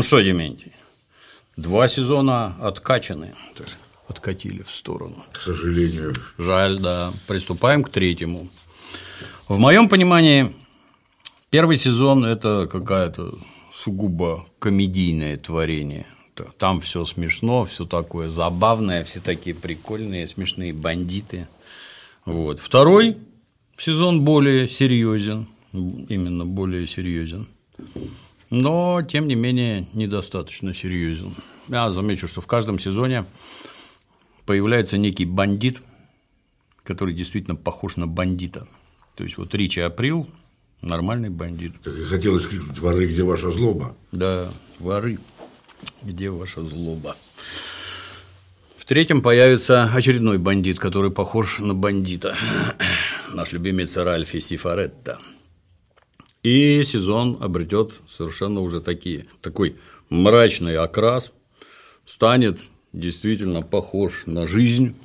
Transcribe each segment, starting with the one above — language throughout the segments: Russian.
Ну что, Дементий, два сезона откачаны, откатили в сторону. К сожалению. Жаль, да. Приступаем к третьему. В моем понимании, первый сезон – это какая-то сугубо комедийное творение. Там все смешно, все такое забавное, все такие прикольные, смешные бандиты. Вот. Второй сезон более серьезен, именно более серьезен. Но, тем не менее, недостаточно серьезен. Я замечу, что в каждом сезоне появляется некий бандит, который действительно похож на бандита. То есть вот Ричи Април нормальный бандит. Так и хотелось крикнуть воры, где ваша злоба? Да, воры, где ваша злоба. В третьем появится очередной бандит, который похож на бандита. Наш любимец Ральфи Сифаретта. И сезон обретет совершенно уже такие, такой мрачный окрас, станет действительно похож на жизнь,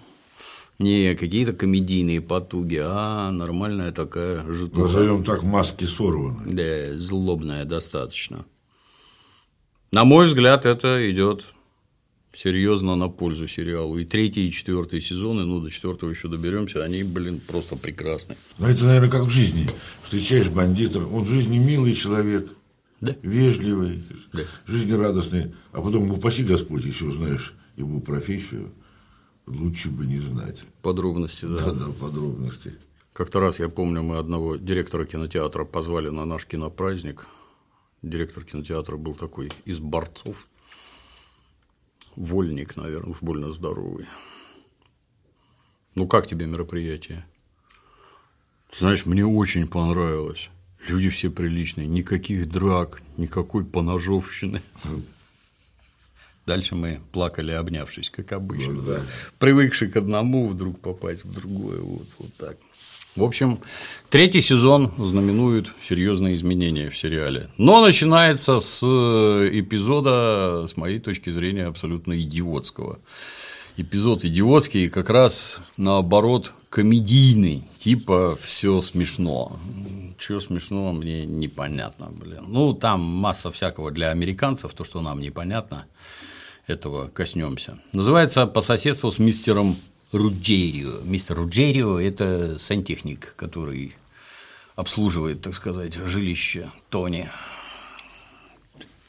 не какие-то комедийные потуги, а нормальная такая жутуха. Назовем так, маски сорваны. Да, злобная достаточно. На мой взгляд, это идет серьезно на пользу сериалу. И третий, и четвертый сезоны, ну, до четвертого еще доберемся, они, блин, просто прекрасны. Но это, наверное, как в жизни. Встречаешь бандита, он в жизни милый человек, да. вежливый, да. жизнерадостный, а потом, упаси Господь, еще узнаешь его профессию, лучше бы не знать. Подробности, да. Да, да, подробности. Как-то раз, я помню, мы одного директора кинотеатра позвали на наш кинопраздник. Директор кинотеатра был такой из борцов. Вольник, наверное, уж больно здоровый. Ну, как тебе мероприятие? Ты знаешь, мне очень понравилось. Люди все приличные, никаких драк, никакой поножовщины. Дальше мы плакали, обнявшись, как обычно. Ну, да. Привыкший к одному, вдруг попасть в другое. Вот, вот так. В общем, третий сезон знаменует серьезные изменения в сериале. Но начинается с эпизода, с моей точки зрения, абсолютно идиотского. Эпизод идиотский, как раз наоборот комедийный, типа все смешно. Чего смешно, мне непонятно, блин. Ну, там масса всякого для американцев, то, что нам непонятно этого коснемся. Называется по соседству с мистером Руджерио. Мистер Руджерио – это сантехник, который обслуживает, так сказать, жилище Тони.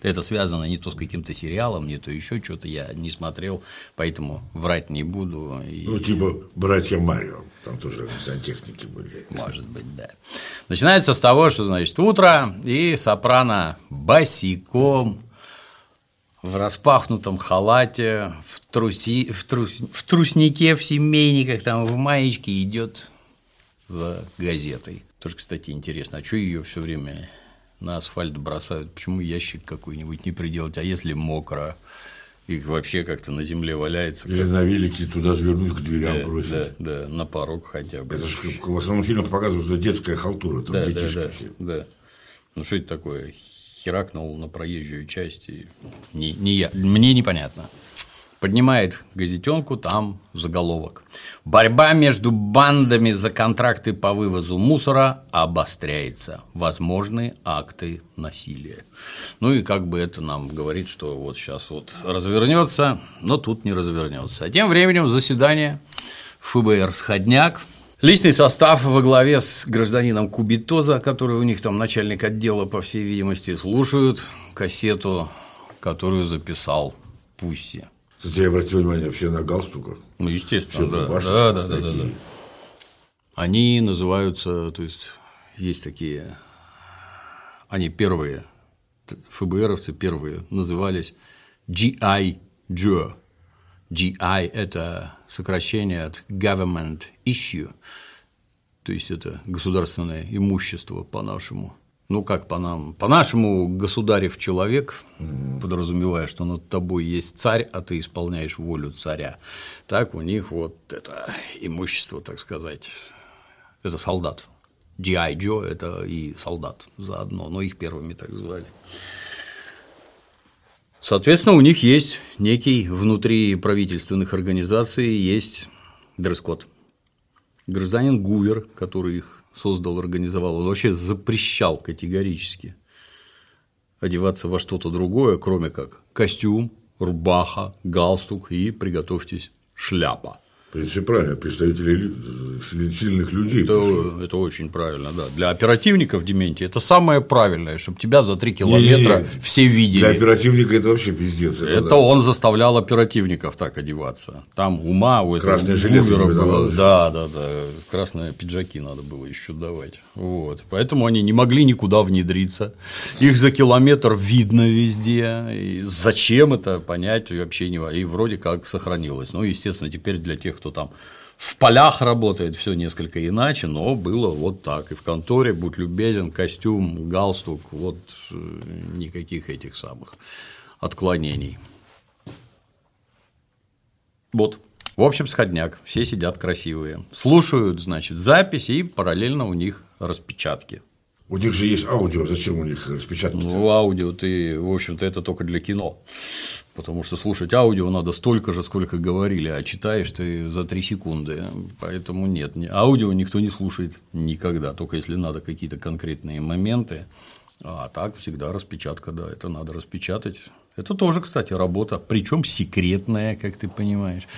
Это связано не то с каким-то сериалом, не то еще что-то, я не смотрел, поэтому врать не буду. И... Ну, типа братья Марио, там тоже сантехники были. Может быть, да. Начинается с того, что, значит, утро, и сопрано босиком в распахнутом халате, в, труси, в, трус, в труснике, в семейниках, там в маечке идет за газетой. Тоже, кстати, интересно, а что ее все время на асфальт бросают? Почему ящик какой-нибудь не приделать? А если мокро? Их вообще как-то на земле валяется. Или на велике туда завернуть к дверям да, бросить. Да, да, на порог хотя бы. Это же в основном фильмах показывают, что детская халтура, там да, детишки да, да, все. да. Ну что это такое? Херакнул на проезжую часть, и не, не я, мне непонятно. Поднимает газетенку, там заголовок. Борьба между бандами за контракты по вывозу мусора обостряется. Возможны акты насилия. Ну и как бы это нам говорит, что вот сейчас вот развернется, но тут не развернется. А тем временем заседание ФБР «Сходняк» Личный состав во главе с гражданином Кубитоза, который у них там начальник отдела, по всей видимости, слушают кассету, которую записал Пусси. Кстати, я обратил внимание, все на галстуках. Ну, естественно, Все да. ваши Да, да, да, да, да. Они называются, то есть есть такие, они первые, ФБРовцы первые назывались GI Joe. GI – это сокращение от Government Issue, то есть это государственное имущество по-нашему. Ну, как по нам? По-нашему, государев человек, подразумевая, что над тобой есть царь, а ты исполняешь волю царя. Так у них вот это имущество, так сказать, это солдат. G.I. Joe – это и солдат заодно, но их первыми так звали. Соответственно, у них есть некий внутри правительственных организаций есть дресс-код. Гражданин Гувер, который их создал, организовал, он вообще запрещал категорически одеваться во что-то другое, кроме как костюм, рубаха, галстук и, приготовьтесь, шляпа. Принципе, правильно, представители сильных людей. Это, это очень правильно, да. Для оперативников, Дементий, это самое правильное, чтобы тебя за три километра не, не, все видели. Для оперативника это вообще пиздец. Это, это да. он заставлял оперативников так одеваться. Там ума у этого Красные жилеты было. Да, да, да. Красные пиджаки надо было еще давать. Вот. Поэтому они не могли никуда внедриться. Их за километр видно везде. И зачем это понять вообще не И вроде как сохранилось. Ну, естественно, теперь для тех, кто там в полях работает все несколько иначе, но было вот так. И в конторе, будь любезен, костюм, галстук, вот э, никаких этих самых отклонений. Вот. В общем, сходняк. Все сидят красивые. Слушают, значит, записи и параллельно у них распечатки. У них же есть аудио, зачем у них распечатки? Ну, аудио ты, в общем-то, это только для кино потому что слушать аудио надо столько же, сколько говорили, а читаешь ты за три секунды. Поэтому нет, аудио никто не слушает никогда, только если надо какие-то конкретные моменты. А так всегда распечатка, да, это надо распечатать. Это тоже, кстати, работа, причем секретная, как ты понимаешь.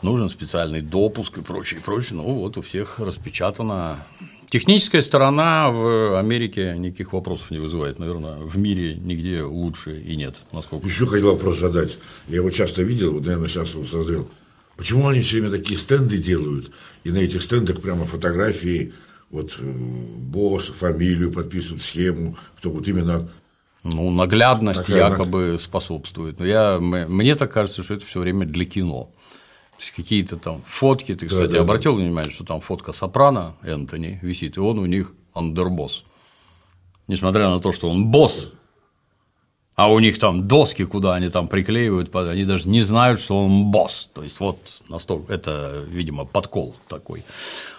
Нужен специальный допуск и прочее, и прочее. Ну, вот у всех распечатано Техническая сторона в Америке никаких вопросов не вызывает. Наверное, в мире нигде лучше и нет, насколько. Еще хотел вопрос задать. Я его часто видел, вот, наверное, сейчас его созрел. Почему они все время такие стенды делают, и на этих стендах прямо фотографии, вот э, босс, фамилию подписывают, схему, кто вот именно ну, наглядность Такая якобы способствует. Но я, мне так кажется, что это все время для кино. То есть какие-то там фотки. Ты, кстати, да, да, обратил да. внимание, что там фотка Сопрано Энтони висит, и он у них андербосс. Несмотря на то, что он босс, а у них там доски, куда они там приклеивают, они даже не знают, что он босс. То есть вот настолько это, видимо, подкол такой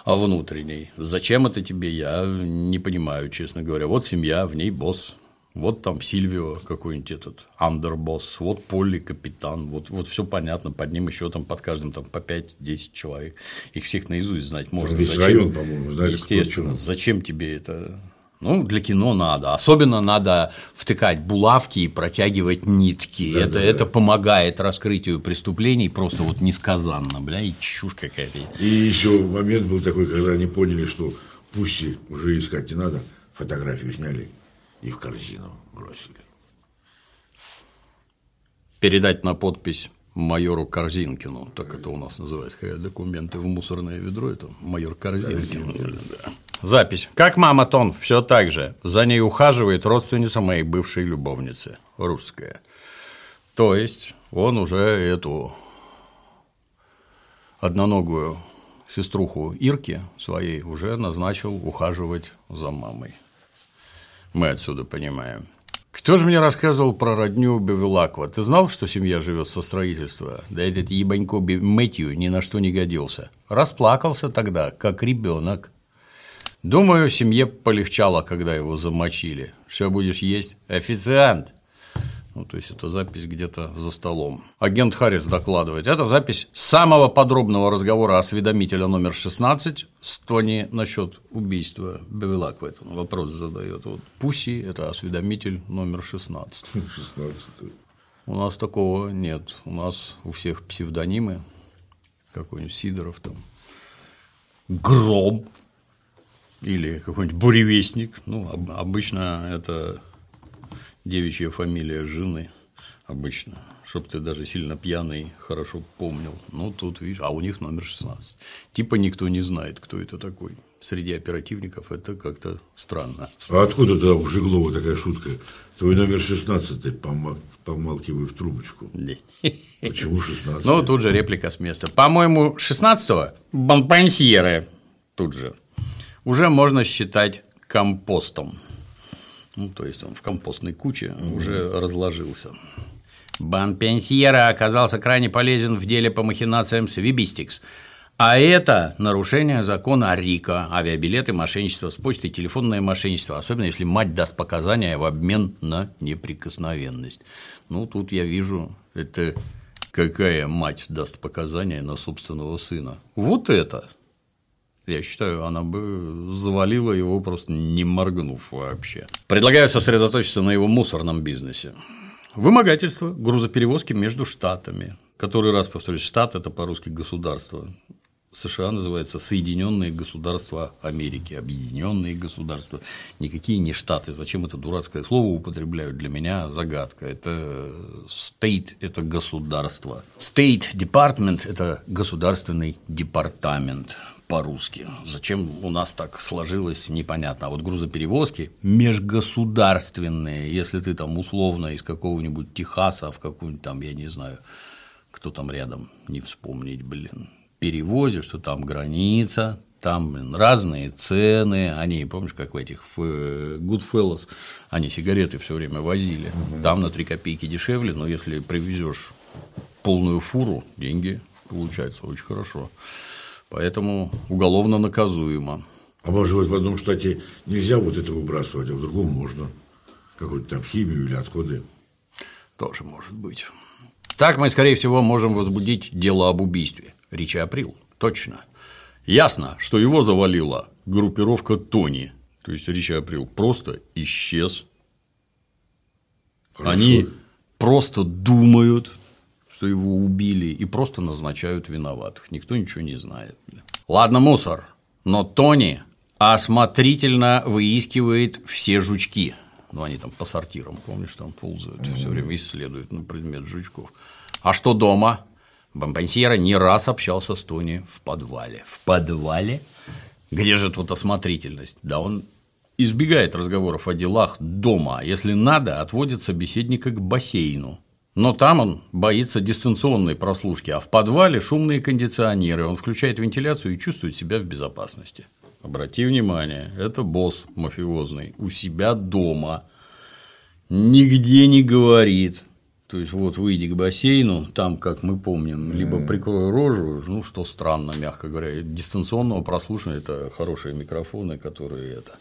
внутренний. Зачем это тебе, я не понимаю, честно говоря. Вот семья, в ней босс. Вот там Сильвио какой-нибудь этот андербосс, вот Полли капитан, вот, вот все понятно, под ним еще там под каждым там по 5-10 человек. Их всех наизусть знать можно. Весь зачем? район, по-моему, знает, Естественно, зачем тебе это? Ну, для кино надо. Особенно надо втыкать булавки и протягивать нитки. Да, это, да, это да. помогает раскрытию преступлений просто вот несказанно, бля, и чушь какая-то. И еще момент был такой, когда они поняли, что пусть уже искать не надо, фотографию сняли и в корзину бросили. Передать на подпись майору Корзинкину, так это у нас называется, когда документы в мусорное ведро, это майор Корзинкин. Да. Запись. Как мама Тон, все так же. За ней ухаживает родственница моей бывшей любовницы, русская. То есть он уже эту одноногую сеструху Ирки своей уже назначил ухаживать за мамой. Мы отсюда понимаем. Кто же мне рассказывал про родню Бевилакова? Ты знал, что семья живет со строительства? Да этот ебанько Мэтью ни на что не годился. Расплакался тогда, как ребенок. Думаю, семье полегчало, когда его замочили. Что будешь есть? Официант. Ну, то есть это запись где-то за столом. Агент Харрис докладывает. Это запись самого подробного разговора осведомителя номер 16 с Тони насчет убийства Бевилак в этом вопрос задает. Вот Пуси – это осведомитель номер 16. 16. У нас такого нет. У нас у всех псевдонимы. Какой-нибудь Сидоров там. Гром. Или какой-нибудь буревестник. Ну, обычно это девичья фамилия жены обычно, чтобы ты даже сильно пьяный хорошо помнил. Ну, тут, видишь, а у них номер 16. Типа никто не знает, кто это такой. Среди оперативников это как-то странно. А откуда тогда у Жиглова такая шутка? Твой номер 16 помалкивай в трубочку. Почему 16 Ну, тут же реплика с места. По-моему, 16-го бонпансьеры тут же уже можно считать компостом. Ну, то есть он в компостной куче mm-hmm. уже разложился. Бан Пенсьера оказался крайне полезен в деле по махинациям с Вибистикс. А это нарушение закона РИКа, авиабилеты, мошенничество с почтой, телефонное мошенничество, особенно если мать даст показания в обмен на неприкосновенность. Ну, тут я вижу, это какая мать даст показания на собственного сына. Вот это Я считаю, она бы завалила его просто не моргнув вообще. Предлагаю сосредоточиться на его мусорном бизнесе. Вымогательство грузоперевозки между штатами. Который раз повторюсь, штат – это по-русски государство. США называется Соединенные Государства Америки, Объединенные Государства, никакие не штаты. Зачем это дурацкое слово употребляют? Для меня загадка. Это state – это государство. State Department – это государственный департамент по-русски. Зачем у нас так сложилось, непонятно. А вот грузоперевозки межгосударственные, если ты там условно из какого-нибудь Техаса в какую-нибудь там, я не знаю, кто там рядом, не вспомнить, блин, перевозишь, что там граница, там блин, разные цены, они, помнишь, как в этих в Goodfellas, они сигареты все время возили, угу. там на 3 копейки дешевле, но если привезешь полную фуру, деньги получается очень хорошо. Поэтому уголовно наказуемо. А может быть, в одном штате нельзя вот это выбрасывать, а в другом можно? Какую-то там химию или отходы? Тоже может быть. Так мы, скорее всего, можем возбудить дело об убийстве. Ричи Април. Точно. Ясно, что его завалила группировка Тони. То есть Ричи Април просто исчез. Хорошо. Они просто думают, что его убили, и просто назначают виноватых. Никто ничего не знает. Ладно, мусор. Но Тони осмотрительно выискивает все жучки ну, они там по сортирам, помнишь, там ползают, все время исследуют на предмет жучков. А что дома? Бомбансьера не раз общался с Тони в подвале. В подвале? Где же тут осмотрительность? Да он избегает разговоров о делах дома, а если надо, отводит собеседника к бассейну. Но там он боится дистанционной прослушки, а в подвале шумные кондиционеры, он включает вентиляцию и чувствует себя в безопасности. Обрати внимание, это босс мафиозный у себя дома, нигде не говорит. То есть, вот выйди к бассейну, там, как мы помним, либо прикрой рожу, ну, что странно, мягко говоря, дистанционного прослушивания – это хорошие микрофоны, которые это…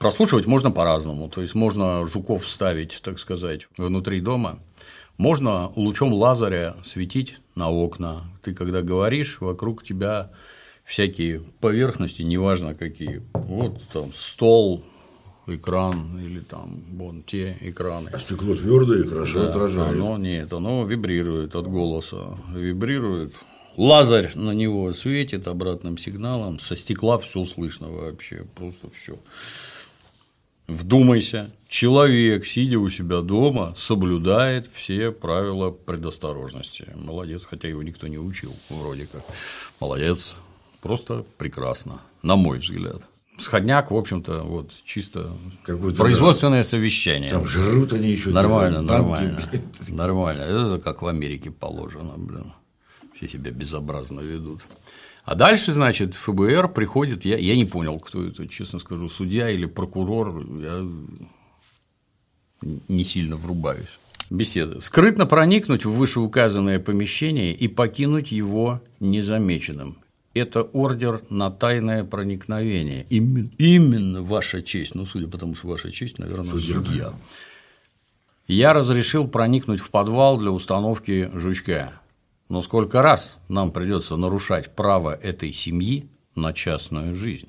Прослушивать можно по-разному, то есть можно жуков ставить, так сказать, внутри дома, можно лучом лазаря светить на окна. Ты когда говоришь, вокруг тебя всякие поверхности, неважно какие. Вот там стол, экран или там вон те экраны. Стекло твердое и хорошо да, отражает. Оно нет, оно вибрирует от голоса, вибрирует. Лазарь на него светит обратным сигналом, со стекла все слышно вообще, просто все. Вдумайся, человек, сидя у себя дома, соблюдает все правила предосторожности. Молодец, хотя его никто не учил, вроде как. Молодец, просто прекрасно, на мой взгляд. Сходняк, в общем-то, вот чисто производственное да, совещание. Там жрут они еще. Нормально, нормально. Нормально. Это как в Америке положено, блин. Все себя безобразно ведут. А дальше, значит, ФБР приходит, я, я не понял, кто это, честно скажу, судья или прокурор, я не сильно врубаюсь. Беседа. Скрытно проникнуть в вышеуказанное помещение и покинуть его незамеченным это ордер на тайное проникновение. Именно, именно ваша честь, ну, судя по тому, что ваша честь, наверное, судья. судья. Я разрешил проникнуть в подвал для установки жучка. Но сколько раз нам придется нарушать право этой семьи на частную жизнь?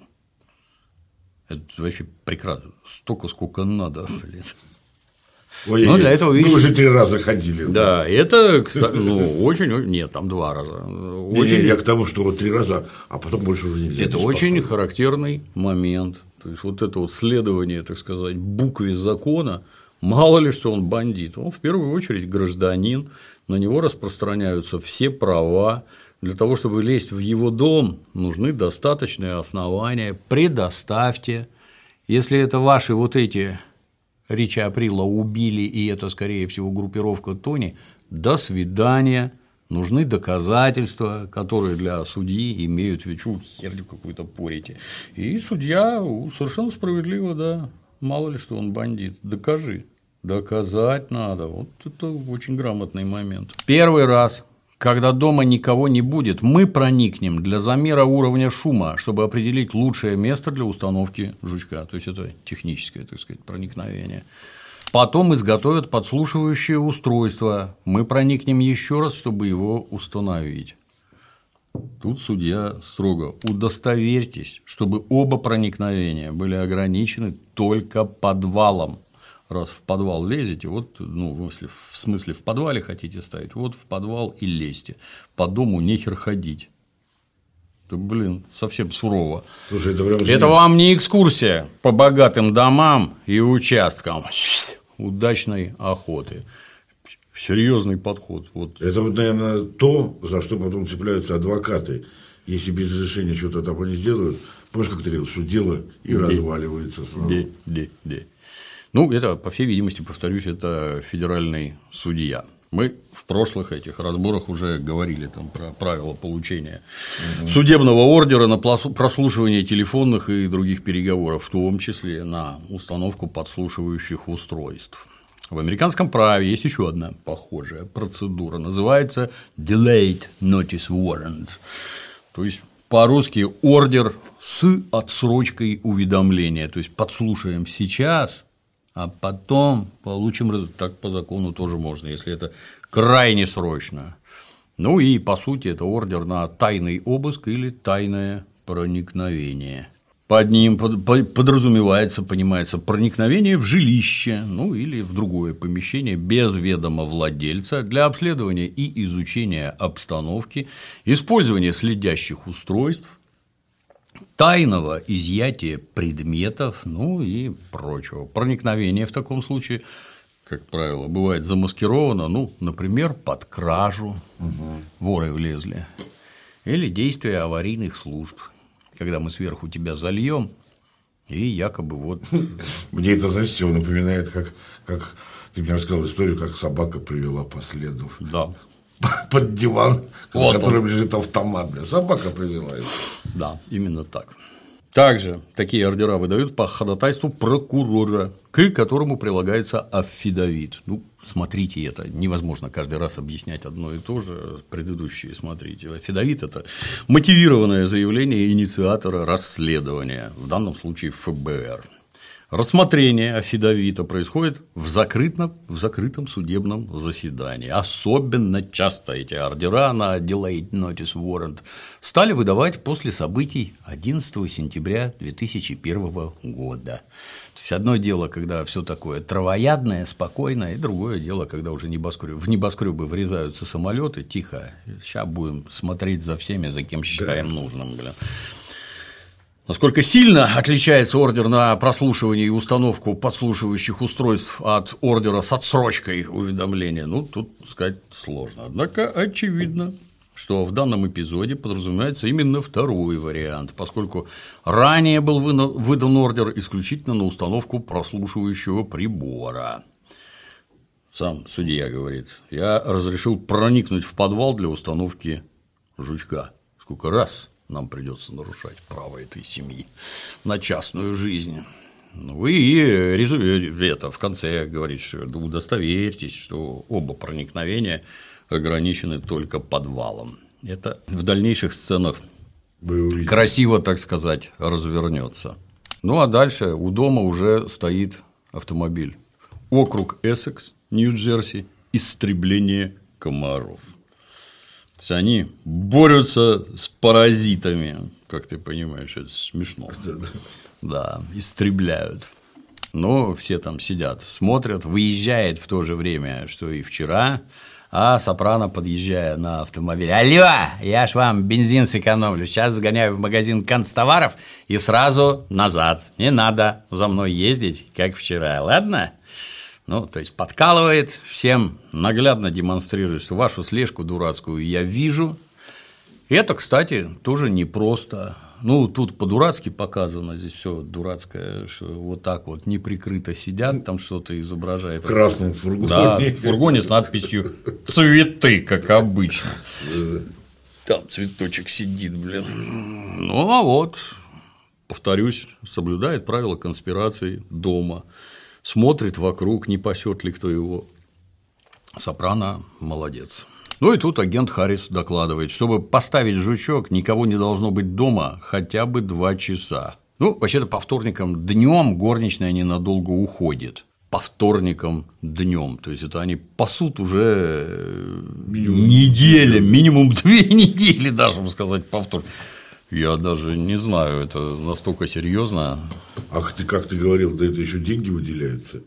Это вообще прекрасно. Столько, сколько надо, блин. Ой, ну, для этого, видишь, мы уже три раза ходили. Да, это, кстати, ну, очень, нет, там два раза. Очень... Не, не, я к тому, что вот три раза, а потом больше уже нельзя. Это очень характерный момент. То есть, вот это вот следование, так сказать, букве закона, мало ли, что он бандит. Он в первую очередь гражданин, на него распространяются все права. Для того, чтобы лезть в его дом, нужны достаточные основания. Предоставьте. Если это ваши вот эти Рича Априла убили, и это, скорее всего, группировка Тони, до свидания, нужны доказательства, которые для судьи имеют вечу херню какую-то порите. И судья совершенно справедливо, да, мало ли что он бандит, докажи. Доказать надо. Вот это очень грамотный момент. Первый раз когда дома никого не будет, мы проникнем для замера уровня шума, чтобы определить лучшее место для установки жучка. То есть это техническое, так сказать, проникновение. Потом изготовят подслушивающее устройство. Мы проникнем еще раз, чтобы его установить. Тут судья строго удостоверьтесь, чтобы оба проникновения были ограничены только подвалом. Раз в подвал лезете, вот, ну, в смысле, в смысле в подвале хотите ставить, вот в подвал и лезьте. По дому нехер ходить. Это, блин, совсем сурово. Слушай, это, прям... это вам не экскурсия по богатым домам и участкам удачной охоты. Серьезный подход. Вот. Это вот, наверное, то, за что потом цепляются адвокаты. Если без разрешения что-то там они сделают, помнишь, как ты говорил, что дело и де, разваливается сразу. Де, де, де. Ну, это, по всей видимости, повторюсь, это федеральный судья. Мы в прошлых этих разборах уже говорили там про правила получения угу. судебного ордера на прослушивание телефонных и других переговоров, в том числе на установку подслушивающих устройств. В американском праве есть еще одна похожая процедура, называется delayed notice warrant, то есть по-русски ордер с отсрочкой уведомления, то есть подслушаем сейчас, а потом получим. Так по закону тоже можно, если это крайне срочно. Ну и, по сути, это ордер на тайный обыск или тайное проникновение. Под ним подразумевается, понимается, проникновение в жилище, ну или в другое помещение без ведома владельца для обследования и изучения обстановки, использования следящих устройств, тайного изъятия предметов, ну и прочего. Проникновение в таком случае, как правило, бывает замаскировано, ну, например, под кражу, угу. воры влезли, или действия аварийных служб, когда мы сверху тебя зальем, и якобы вот. Мне это, знаешь, чего напоминает, как, как ты мне рассказал историю, как собака привела по следу. Да. под диван, вот на котором он. лежит автомат. Бля. Собака привела его. Да, именно так. Также такие ордера выдают по ходатайству прокурора, к которому прилагается аффидавит. Ну, смотрите это, невозможно каждый раз объяснять одно и то же, предыдущие смотрите. Аффидавит – это мотивированное заявление инициатора расследования, в данном случае ФБР. Рассмотрение афидавита происходит в закрытом, в закрытом судебном заседании. Особенно часто эти ордера на delayed notice warrant стали выдавать после событий 11 сентября 2001 года. То есть одно дело, когда все такое травоядное, спокойное, и другое дело, когда уже небоскреб, в небоскребы врезаются самолеты, тихо, сейчас будем смотреть за всеми, за кем считаем да. нужным. Блин. Насколько сильно отличается ордер на прослушивание и установку подслушивающих устройств от ордера с отсрочкой уведомления, ну, тут сказать сложно. Однако очевидно, что в данном эпизоде подразумевается именно второй вариант, поскольку ранее был выдан ордер исключительно на установку прослушивающего прибора. Сам судья говорит, я разрешил проникнуть в подвал для установки жучка. Сколько раз? Нам придется нарушать право этой семьи на частную жизнь. Ну и это в конце говорит, что удостоверьтесь, что оба проникновения ограничены только подвалом. Это в дальнейших сценах красиво, так сказать, развернется. Ну а дальше у дома уже стоит автомобиль. Округ Эссекс, Нью-Джерси, истребление комаров. То есть они борются с паразитами, как ты понимаешь, это смешно. Да, истребляют. Но все там сидят, смотрят, выезжает в то же время, что и вчера, а Сопрано, подъезжая на автомобиле, алло, я ж вам бензин сэкономлю, сейчас сгоняю в магазин канцтоваров и сразу назад, не надо за мной ездить, как вчера, ладно? Ну, то есть подкалывает, всем наглядно демонстрирует, что вашу слежку дурацкую я вижу. Это, кстати, тоже непросто. Ну, тут по-дурацки показано, здесь все дурацкое, что вот так вот неприкрыто сидят, там что-то изображает. В красном фургоне. Да, в фургоне с надписью «Цветы», как обычно. Там цветочек сидит, блин. Ну, а вот, повторюсь, соблюдает правила конспирации дома смотрит вокруг, не пасет ли кто его. Сопрано молодец. Ну и тут агент Харрис докладывает, чтобы поставить жучок, никого не должно быть дома хотя бы два часа. Ну, вообще-то по вторникам днем горничная ненадолго уходит. по вторникам днем. То есть это они пасут уже э, минимум неделя, минимум две недели, даже сказать, по вторникам. Я даже не знаю, это настолько серьезно. Ах, ты как ты говорил, да это еще деньги выделяются.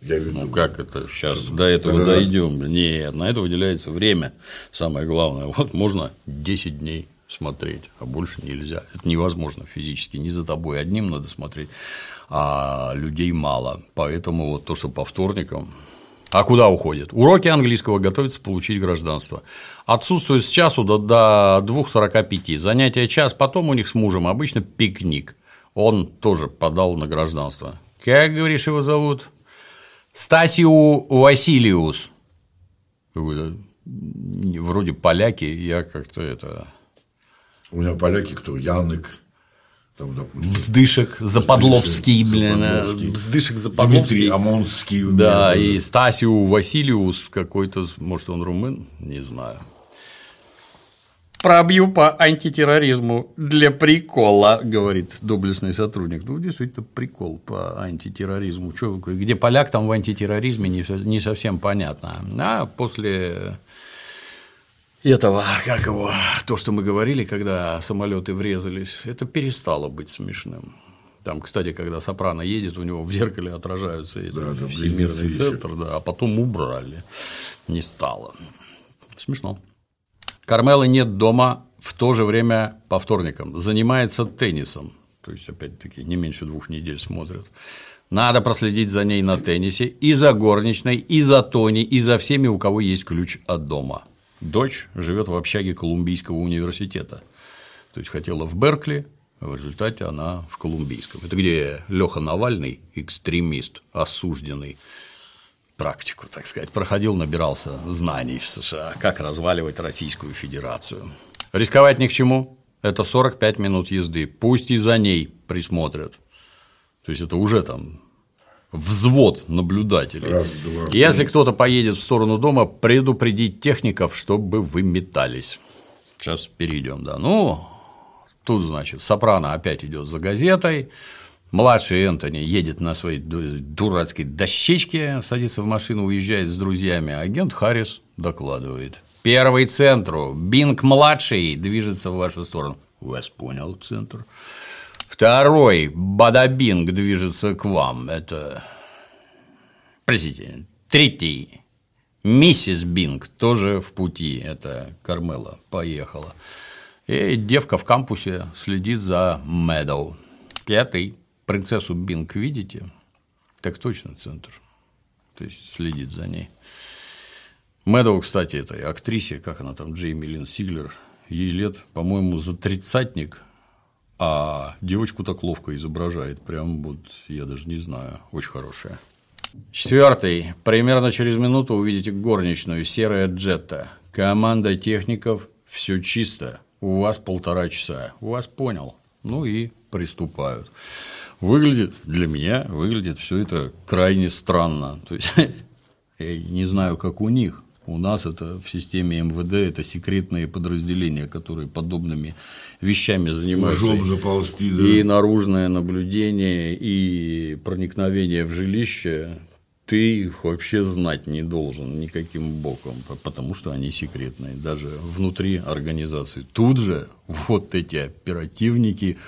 Я вижу. Ну как это? Сейчас до этого да, дойдем. Нет, на это выделяется время. Самое главное. Вот можно 10 дней смотреть, а больше нельзя. Это невозможно физически. Не за тобой одним надо смотреть, а людей мало. Поэтому вот то, что по вторникам. А куда уходят? Уроки английского готовятся получить гражданство. Отсутствуют с часу до, до 2.45. Занятия час, потом у них с мужем обычно пикник. Он тоже подал на гражданство. Как, говоришь, его зовут? Стасиу Василиус. Вроде поляки, я как-то это. У меня поляки кто? Янек. Там, допустим. Бздышек, Западловский, блин, Бздышек, Западловский. Дмитрий Амонский. Да, и Стасиу Василиус какой-то, может, он румын, не знаю. Пробью по антитерроризму для прикола, говорит доблестный сотрудник. Ну, действительно, прикол по антитерроризму. Чё, где поляк, там в антитерроризме не, не совсем понятно. А после этого, как его, то, что мы говорили, когда самолеты врезались, это перестало быть смешным. Там, кстати, когда Сопрано едет, у него в зеркале отражаются эти да, да, всемирный центр, да, а потом убрали. Не стало. Смешно. Кармела нет дома в то же время по вторникам. Занимается теннисом. То есть, опять-таки, не меньше двух недель смотрят. Надо проследить за ней на теннисе, и за горничной, и за Тони, и за всеми, у кого есть ключ от дома. Дочь живет в общаге Колумбийского университета. То есть хотела в Беркли, в результате она в Колумбийском. Это где Леха Навальный, экстремист, осужденный, практику, так сказать, проходил, набирался знаний в США, как разваливать Российскую Федерацию. Рисковать ни к чему. Это 45 минут езды. Пусть и за ней присмотрят. То есть это уже там взвод наблюдателей. Раз, два, Если кто-то поедет в сторону дома, предупредить техников, чтобы вы метались. Сейчас перейдем, да. Ну, тут, значит, Сопрано опять идет за газетой. Младший Энтони едет на своей дурацкой дощечке, садится в машину, уезжает с друзьями. Агент Харрис докладывает. Первый центру. Бинг-младший движется в вашу сторону. Вас понял, центр. Второй. Бадабинг движется к вам. Это президент. Третий. Миссис Бинг тоже в пути. Это Кармела поехала. И девка в кампусе следит за Мэдоу. Пятый принцессу Бинг видите? Так точно центр. То есть следит за ней. Мэдоу, кстати, этой актрисе, как она там, Джейми Лин Сиглер, ей лет, по-моему, за тридцатник, а девочку так ловко изображает, прям вот, я даже не знаю, очень хорошая. Четвертый. Примерно через минуту увидите горничную, серая джетта. Команда техников, все чисто. У вас полтора часа. У вас понял. Ну и приступают. Выглядит для меня, выглядит все это крайне странно. То есть, я не знаю, как у них. У нас это в системе МВД это секретные подразделения, которые подобными вещами занимаются. заползти, да. И наружное наблюдение, и проникновение в жилище. Ты их вообще знать не должен никаким боком, потому что они секретные, даже внутри организации. Тут же вот эти оперативники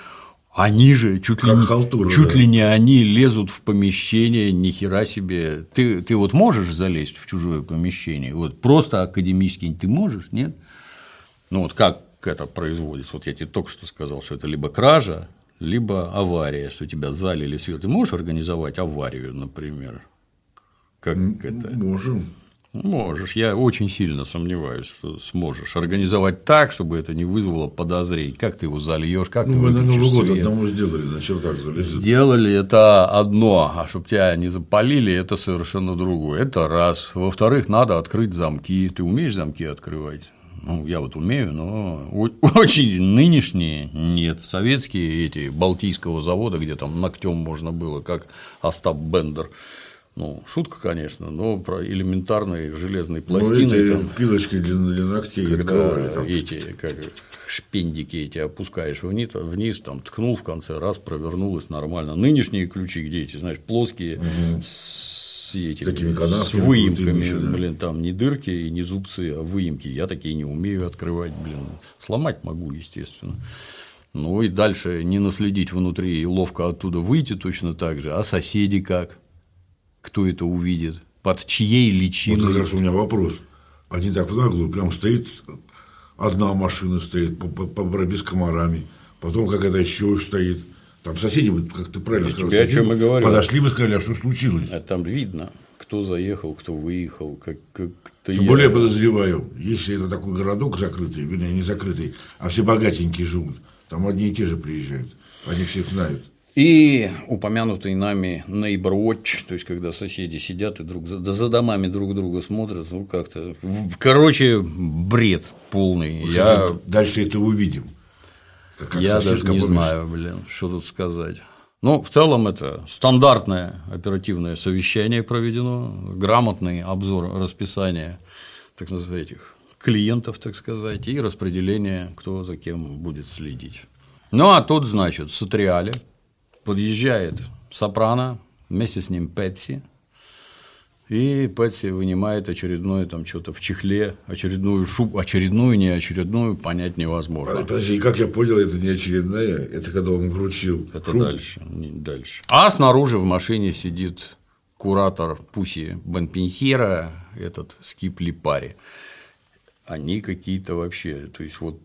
они же чуть, ли, халтура, чуть да. ли не они лезут в помещение, ни хера себе. Ты, ты вот можешь залезть в чужое помещение? Вот просто академически ты можешь, нет? Ну вот как это производится? Вот я тебе только что сказал, что это либо кража, либо авария, что тебя залили свет. Ты можешь организовать аварию, например? Как это? Можем. Можешь. Я очень сильно сомневаюсь, что сможешь организовать так, чтобы это не вызвало подозрений. Как ты его зальешь, как ну, ты мы на Новый год одному сделали, на чердак залезли. Сделали это одно, а чтобы тебя не запалили, это совершенно другое. Это раз. Во-вторых, надо открыть замки. Ты умеешь замки открывать? Ну, я вот умею, но очень нынешние нет. Советские эти Балтийского завода, где там ногтем можно было, как Остап Бендер ну, шутка, конечно, но про элементарные железные ну, пластины. Ну, там, пилочкой для, для ногтей. Когда там. эти, как шпендики эти опускаешь вниз, вниз, там ткнул в конце, раз, провернулось нормально. Нынешние ключи, где эти, знаешь, плоские, угу. с этими, Такими с выемками, еще, да. блин, там не дырки и не зубцы, а выемки. Я такие не умею открывать, блин. Сломать могу, естественно. Ну и дальше не наследить внутри и ловко оттуда выйти точно так же. А соседи как? Кто это увидит? Под чьей Вот личиной? как раз у меня вопрос. Они так в наглую, прям стоит, одна машина стоит, по, по, по- без комарами, потом какая-то еще стоит. Там соседи, вот, как ты правильно Я сказал, тебе о чем и говорю. подошли бы сказали, а что случилось? А там видно, кто заехал, кто выехал, как, как Тем более я подозреваю, если это такой городок закрытый, вернее, не закрытый, а все богатенькие живут, там одни и те же приезжают, они всех знают. И упомянутый нами Neighbor Watch, то есть когда соседи сидят и друг за, да за домами друг друга смотрят, ну как-то, короче, бред полный. Я, дальше это увидим. Как- я даже не помнишь, знаю, блин, что тут сказать. Ну, в целом это стандартное оперативное совещание проведено, грамотный обзор расписания, так называть, этих клиентов, так сказать, и распределение, кто за кем будет следить. Ну, а тут, значит, Сатриале подъезжает Сопрано, вместе с ним Пэтси, и Пэтси вынимает очередное там что-то в чехле, очередную шубу, очередную, не очередную, понять невозможно. А, Подожди, и как я понял, это не очередная, это когда он вручил. Это шубу. дальше, не дальше. А снаружи в машине сидит куратор Пуси Бенпенсьера, этот Скип Липари. Они какие-то вообще, то есть вот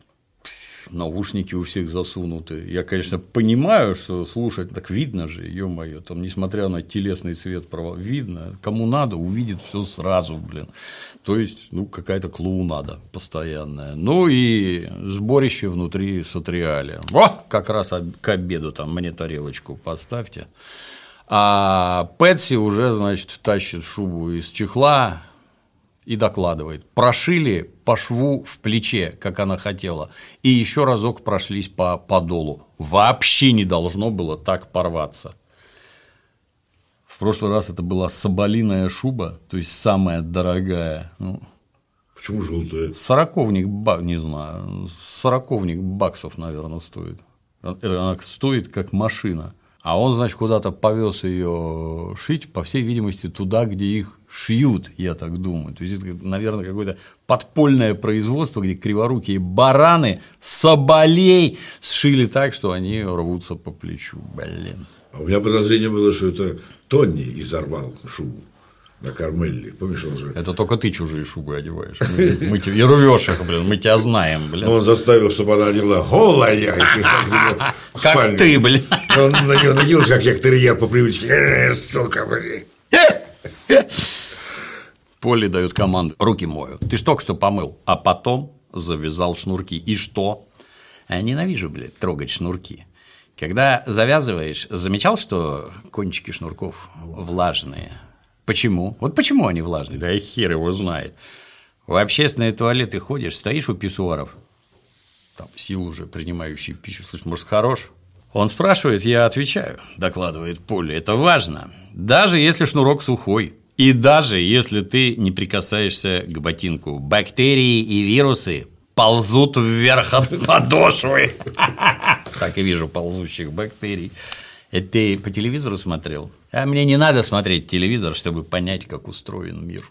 наушники у всех засунуты. Я, конечно, понимаю, что слушать так видно же, ё-моё, там, несмотря на телесный цвет, видно, кому надо, увидит все сразу, блин. То есть, ну, какая-то клоунада постоянная. Ну и сборище внутри сатриаля. О, как раз к обеду там мне тарелочку поставьте. А Пэтси уже, значит, тащит шубу из чехла и докладывает. Прошили по шву в плече, как она хотела, и еще разок прошлись по подолу. Вообще не должно было так порваться. В прошлый раз это была соболиная шуба, то есть самая дорогая. Ну, Почему желтая? Сороковник, ба- не знаю, сороковник баксов, наверное, стоит. Это Она стоит как машина. А он, значит, куда-то повез ее шить, по всей видимости, туда, где их шьют, я так думаю. То есть, это, наверное, какое-то подпольное производство, где криворукие бараны соболей сшили так, что они рвутся по плечу. Блин. А у меня подозрение было, что это Тони изорвал шубу на Кармелле. Помнишь, он же? Это только ты чужие шубы одеваешь. Мы, мы те- и рвешь их, блин, мы тебя знаем, блин. Он заставил, чтобы она одела голая и пришла к нему в Как ты, блин. Он на нее надеялся, как я терьер по привычке. «Э, Сука, блин. Поле дает команду. Руки мою. Ты ж только что помыл. А потом завязал шнурки. И что? А ненавижу, блядь, трогать шнурки. Когда завязываешь, замечал, что кончики шнурков влажные? Почему? Вот почему они влажные? Да и хер его знает. В общественные туалеты ходишь, стоишь у писсуаров, там сил уже принимающий пищу. Слушай, может, хорош? Он спрашивает, я отвечаю, докладывает Поле. Это важно. Даже если шнурок сухой. И даже если ты не прикасаешься к ботинку. Бактерии и вирусы ползут вверх от подошвы. Так и вижу ползущих бактерий. Это ты по телевизору смотрел? А мне не надо смотреть телевизор, чтобы понять, как устроен мир.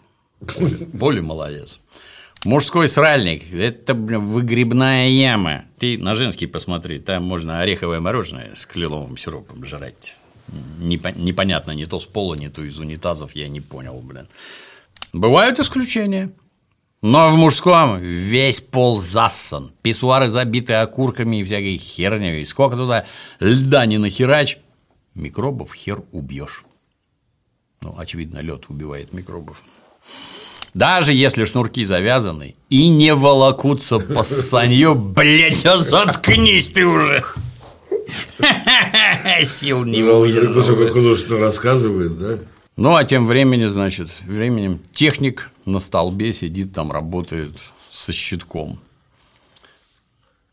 Более молодец. Мужской сральник – это выгребная яма. Ты на женский посмотри, там можно ореховое мороженое с кленовым сиропом жрать. Непо- непонятно, не то с пола, не то из унитазов, я не понял, блин. Бывают исключения. Но в мужском весь пол зассан, писсуары забиты окурками и всякой херней. И сколько туда льда не нахерач, микробов хер убьешь. Ну, очевидно, лед убивает микробов. Даже если шнурки завязаны и не волокутся по санью, блядь, а заткнись ты уже. Сил не Ну, выдержал. кусок художественно рассказывает, да? Ну, а тем временем, значит, временем техник на столбе сидит там, работает со щитком.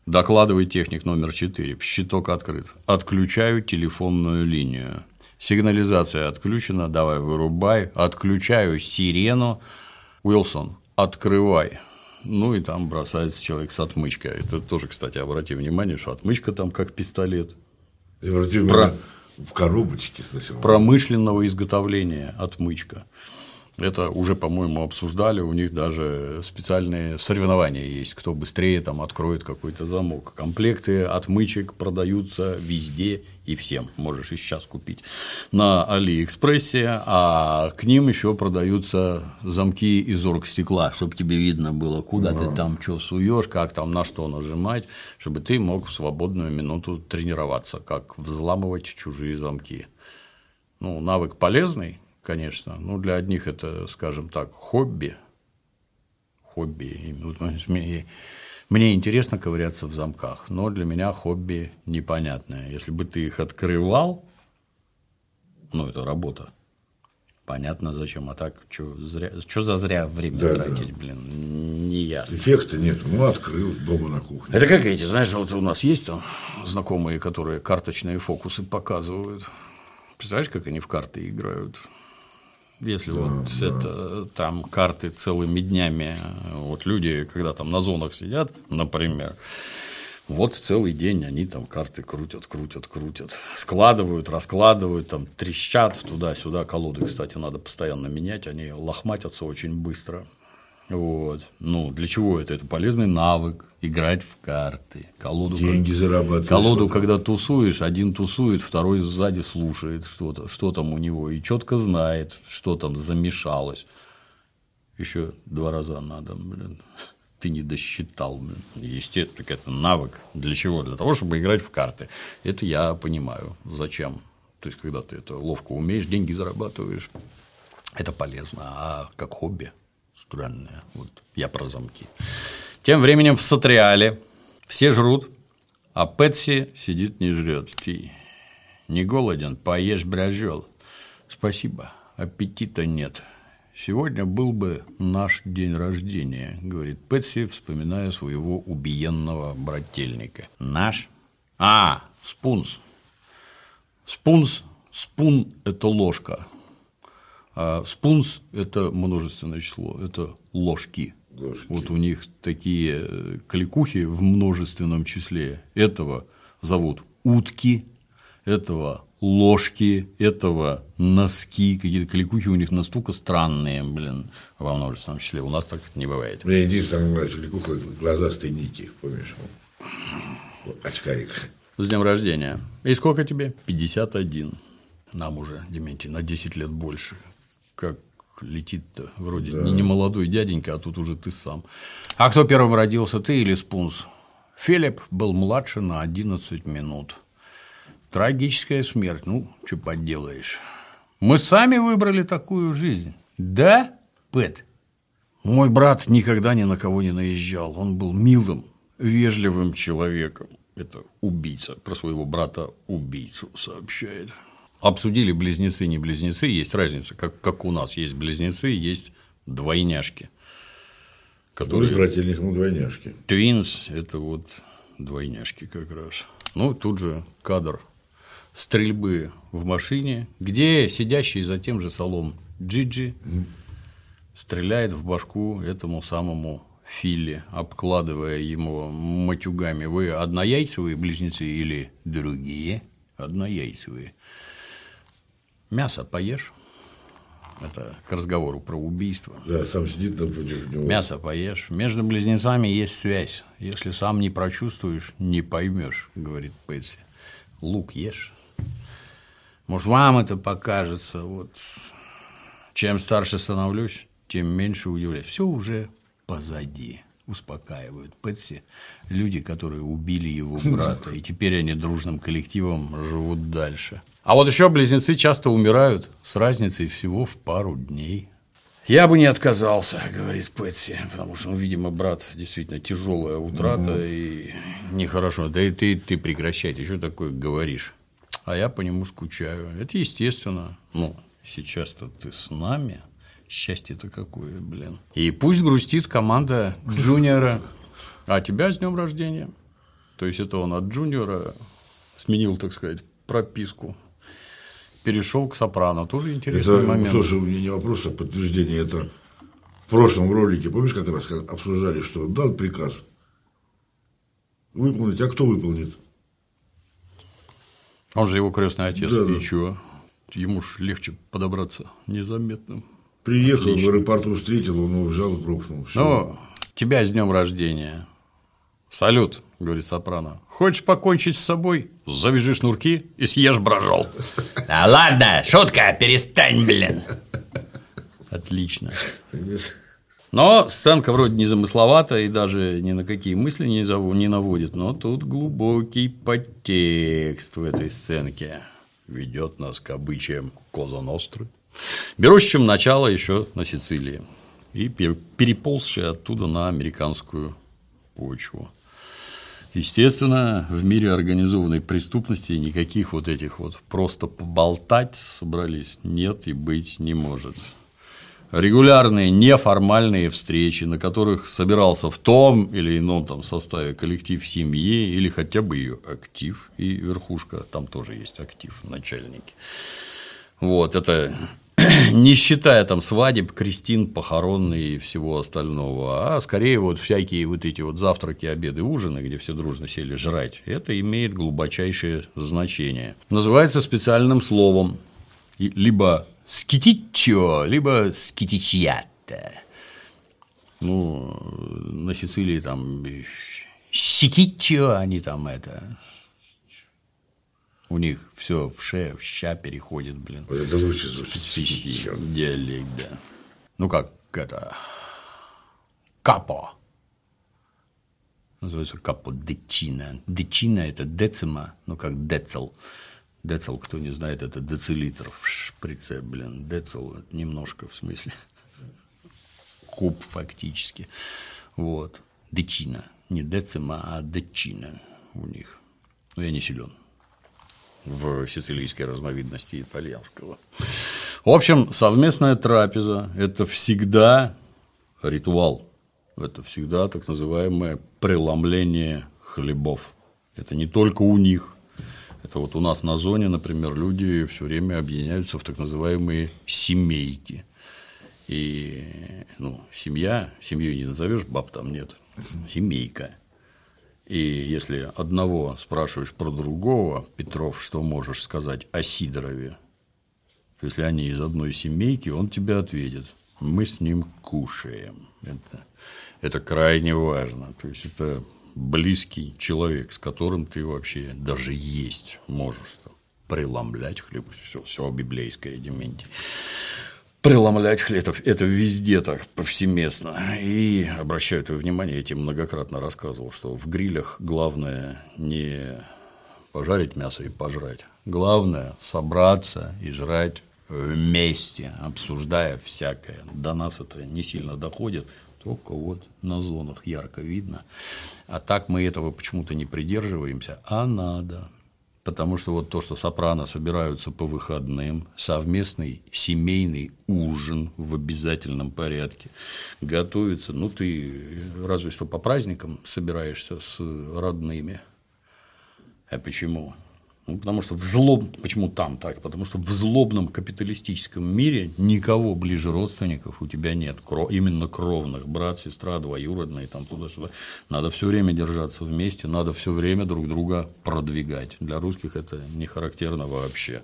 Докладывает техник номер 4. Щиток открыт. Отключаю телефонную линию. Сигнализация отключена. Давай вырубай. Отключаю сирену. Уилсон, открывай. Ну и там бросается человек с отмычкой. Это тоже, кстати, обрати внимание, что отмычка там как пистолет. И обрати Про- внимание, В коробочке сначала. Промышленного изготовления отмычка. Это уже, по-моему, обсуждали, у них даже специальные соревнования есть, кто быстрее там откроет какой-то замок. Комплекты отмычек продаются везде и всем, можешь и сейчас купить. На Алиэкспрессе, а к ним еще продаются замки из оргстекла, чтобы тебе видно было, куда ты там что суешь, как там на что нажимать, чтобы ты мог в свободную минуту тренироваться, как взламывать чужие замки. Ну, навык полезный, конечно. Ну, для одних это, скажем так, хобби. Хобби. Мне интересно ковыряться в замках, но для меня хобби непонятное. Если бы ты их открывал, ну, это работа. Понятно, зачем, а так, что, зря, что за зря время да, тратить, да. блин, не ясно. Эффекта нет, ну, открыл дома на кухне. Это как эти, знаешь, вот у нас есть там знакомые, которые карточные фокусы показывают. Представляешь, как они в карты играют? Если да, вот да. это там карты целыми днями, вот люди, когда там на зонах сидят, например, вот целый день они там карты крутят, крутят, крутят, складывают, раскладывают, там трещат туда-сюда. Колоды, кстати, надо постоянно менять, они лохматятся очень быстро. Вот. Ну, для чего это? Это полезный навык играть в карты. Колоду, Деньги как... зарабатывать. Колоду, когда тусуешь, один тусует, второй сзади слушает что-то, что там у него, и четко знает, что там замешалось. Еще два раза надо, блин. Ты не досчитал, блин. Естественно, это навык. Для чего? Для того, чтобы играть в карты. Это я понимаю. Зачем? То есть, когда ты это ловко умеешь, деньги зарабатываешь, это полезно. А как хобби странное. Вот я про замки. Тем временем в Сатриале все жрут, а Пэтси сидит не жрет. Ты не голоден, поешь брожел. Спасибо, аппетита нет. Сегодня был бы наш день рождения, говорит Пэтси, вспоминая своего убиенного брательника. Наш? А, спунс. Спунс, спун – это ложка. А спунс – это множественное число, это ложки. ложки. Вот у них такие э, кликухи в множественном числе. Этого зовут утки, этого ложки, этого носки, какие-то кликухи у них настолько странные, блин, во множественном числе. У нас так не бывает. Мне единственное нравится кликуха глазастый Ники, помнишь? Очкарик. С днем рождения. И сколько тебе? 51. Нам уже, Дементий, на 10 лет больше как летит-то, вроде да. не молодой дяденька, а тут уже ты сам. А кто первым родился, ты или Спунс? Филипп был младше на 11 минут. Трагическая смерть, ну, что поделаешь. Мы сами выбрали такую жизнь. Да, Пэт? Мой брат никогда ни на кого не наезжал. Он был милым, вежливым человеком. Это убийца. Про своего брата убийцу сообщает. Обсудили близнецы, не близнецы, есть разница, как, как у нас есть близнецы, есть двойняшки. Которые... Ну, брательник, ну, двойняшки. Твинс – это вот двойняшки как раз. Ну, тут же кадр стрельбы в машине, где сидящий за тем же столом Джиджи стреляет в башку этому самому Филли, обкладывая ему матюгами. Вы однояйцевые близнецы или другие? Однояйцевые. Мясо поешь. Это к разговору про убийство. Да, сам сидит напротив него. Мясо поешь. Между близнецами есть связь. Если сам не прочувствуешь, не поймешь, говорит Пэтси. Лук ешь. Может, вам это покажется. Вот чем старше становлюсь, тем меньше удивляюсь. Все уже позади успокаивают Пэтси люди, которые убили его брата, и теперь они дружным коллективом живут дальше. А вот еще близнецы часто умирают с разницей всего в пару дней. Я бы не отказался, говорит Пэтси, потому что, ну, видимо, брат действительно тяжелая утрата угу. и нехорошо. Да и ты, ты прекращай, ты что такое говоришь? А я по нему скучаю. Это естественно. Ну, сейчас-то ты с нами. Счастье-то какое, блин. И пусть грустит команда Джуниора. А тебя с днем рождения. То есть это он от Джуниора сменил, так сказать, прописку. Перешел к сопрано. Тоже интересный это момент. Тоже у меня не вопрос, а подтверждение. Это в прошлом ролике, помнишь, как раз обсуждали, что дал приказ выполнить, а кто выполнит? Он же его крестный отец. Да, и да. чё? Ему ж легче подобраться незаметным. Приехал, Отлично. в аэропорту встретил, он его взял и грохнул. Ну, тебя с днем рождения. Салют, говорит Сопрано. Хочешь покончить с собой? Завяжи шнурки и съешь брожол. Да ладно, шутка, перестань, блин. Отлично. Но сценка вроде незамысловата и даже ни на какие мысли не, зав- не наводит, но тут глубокий подтекст в этой сценке ведет нас к обычаям Коза Ностры, берущим начало еще на Сицилии и пер- переползшие оттуда на американскую почву. Естественно, в мире организованной преступности никаких вот этих вот просто поболтать собрались нет и быть не может регулярные неформальные встречи, на которых собирался в том или ином там составе коллектив семьи или хотя бы ее актив и верхушка, там тоже есть актив, начальники. Вот, это не считая там свадеб, крестин, похоронные и всего остального, а скорее вот всякие вот эти вот завтраки, обеды, ужины, где все дружно сели жрать, это имеет глубочайшее значение. Называется специальным словом либо скитичо, либо скитичьята. Ну, на Сицилии там щекичо, они там это. У них все в ше, в ща переходит, блин. Вот это лучше звучит. Специфический диалект, да. Ну как это. Капо. Называется капо дечина. Дечина это децима, ну как децл. Децл, кто не знает, это децилитр в шприце, блин. Децл немножко в смысле. Куб фактически. Вот. Дечина. Не децима, а дечина у них. Но я не силен в сицилийской разновидности итальянского. В общем, совместная трапеза – это всегда ритуал, это всегда так называемое преломление хлебов. Это не только у них, это вот у нас на зоне, например, люди все время объединяются в так называемые семейки. И ну, семья, семью не назовешь, баб там нет, семейка. И если одного спрашиваешь про другого, Петров, что можешь сказать о Сидорове? Если они из одной семейки, он тебе ответит. Мы с ним кушаем. Это, это крайне важно. То есть это близкий человек, с которым ты вообще даже есть можешь. Там, преломлять хлеб. Все, все библейское, Дементий преломлять хлеб, это везде так повсеместно. И обращаю твое внимание, я тебе многократно рассказывал, что в грилях главное не пожарить мясо и пожрать. Главное – собраться и жрать вместе, обсуждая всякое. До нас это не сильно доходит, только вот на зонах ярко видно. А так мы этого почему-то не придерживаемся, а надо. Потому что вот то, что сопрано собираются по выходным, совместный семейный ужин в обязательном порядке, готовится, ну ты разве что по праздникам собираешься с родными. А почему? Ну, потому что в злоб... Почему там так? Потому что в злобном капиталистическом мире никого ближе родственников у тебя нет. Кро... Именно кровных. Брат, сестра, двоюродные, там туда-сюда. Надо все время держаться вместе, надо все время друг друга продвигать. Для русских это не характерно вообще.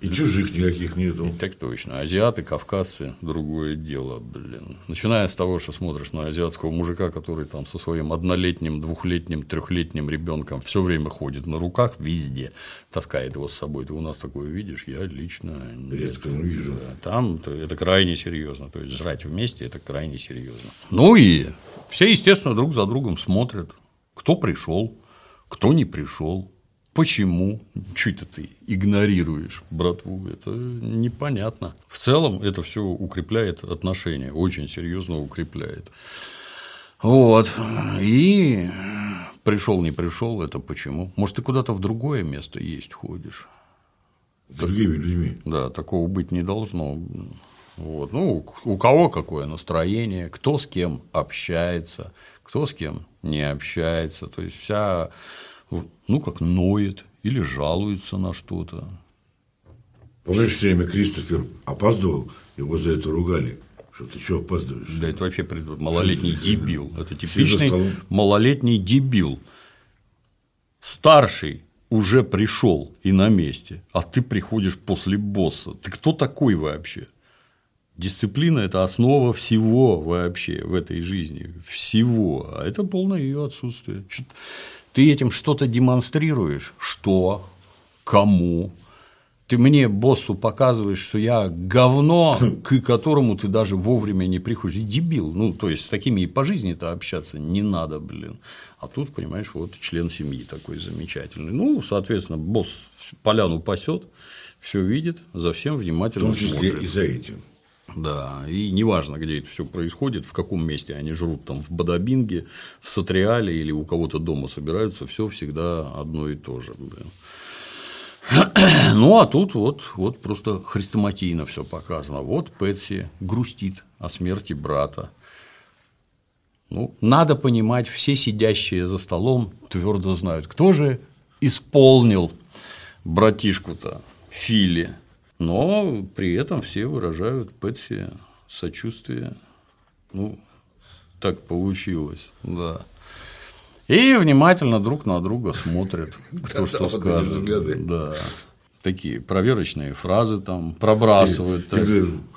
И чужих никаких нету. Так точно. Азиаты, кавказцы – другое дело, блин. Начиная с того, что смотришь на азиатского мужика, который там со своим однолетним, двухлетним, трехлетним ребенком все время ходит на руках везде, таскает его с собой. Ты у нас такое видишь? Я лично Редко ну, вижу. Да, Там это крайне серьезно. То есть жрать вместе это крайне серьезно. Ну и все, естественно, друг за другом смотрят, кто пришел, кто не пришел. Почему? Чуть ты игнорируешь братву? Это непонятно. В целом это все укрепляет отношения, очень серьезно укрепляет. Вот. И пришел, не пришел, это почему? Может, ты куда-то в другое место есть ходишь? С другими людьми. Да, такого быть не должно. Вот. Ну, у кого какое настроение, кто с кем общается, кто с кем не общается. То есть вся, ну, как ноет или жалуется на что-то. Помнишь, все время Кристофер опаздывал, его за это ругали. Что ты что опаздываешь? Да, это вообще пред- малолетний дебил. Это типичный малолетний дебил. Старший уже пришел и на месте, а ты приходишь после босса. Ты кто такой вообще? Дисциплина – это основа всего вообще в этой жизни. Всего. А это полное ее отсутствие. Ты этим что-то демонстрируешь. Что? Кому? Ты мне, боссу, показываешь, что я говно, к которому ты даже вовремя не приходишь. И дебил. Ну, то есть, с такими и по жизни-то общаться не надо, блин. А тут, понимаешь, вот член семьи такой замечательный. Ну, соответственно, босс поляну пасет, все видит, за всем внимательно В том числе смотрит. и за этим. Да, и неважно, где это все происходит, в каком месте они жрут, там в Бадабинге, в Сатриале или у кого-то дома собираются, все всегда одно и то же. Ну, а тут вот, вот просто хрестоматийно все показано. Вот Пэтси грустит о смерти брата. Ну, надо понимать, все сидящие за столом твердо знают, кто же исполнил братишку-то Фили. Но при этом все выражают Пэтси сочувствие. Ну, так получилось, да. И внимательно друг на друга смотрят, кто что скажет. Да. Такие проверочные фразы там пробрасывают.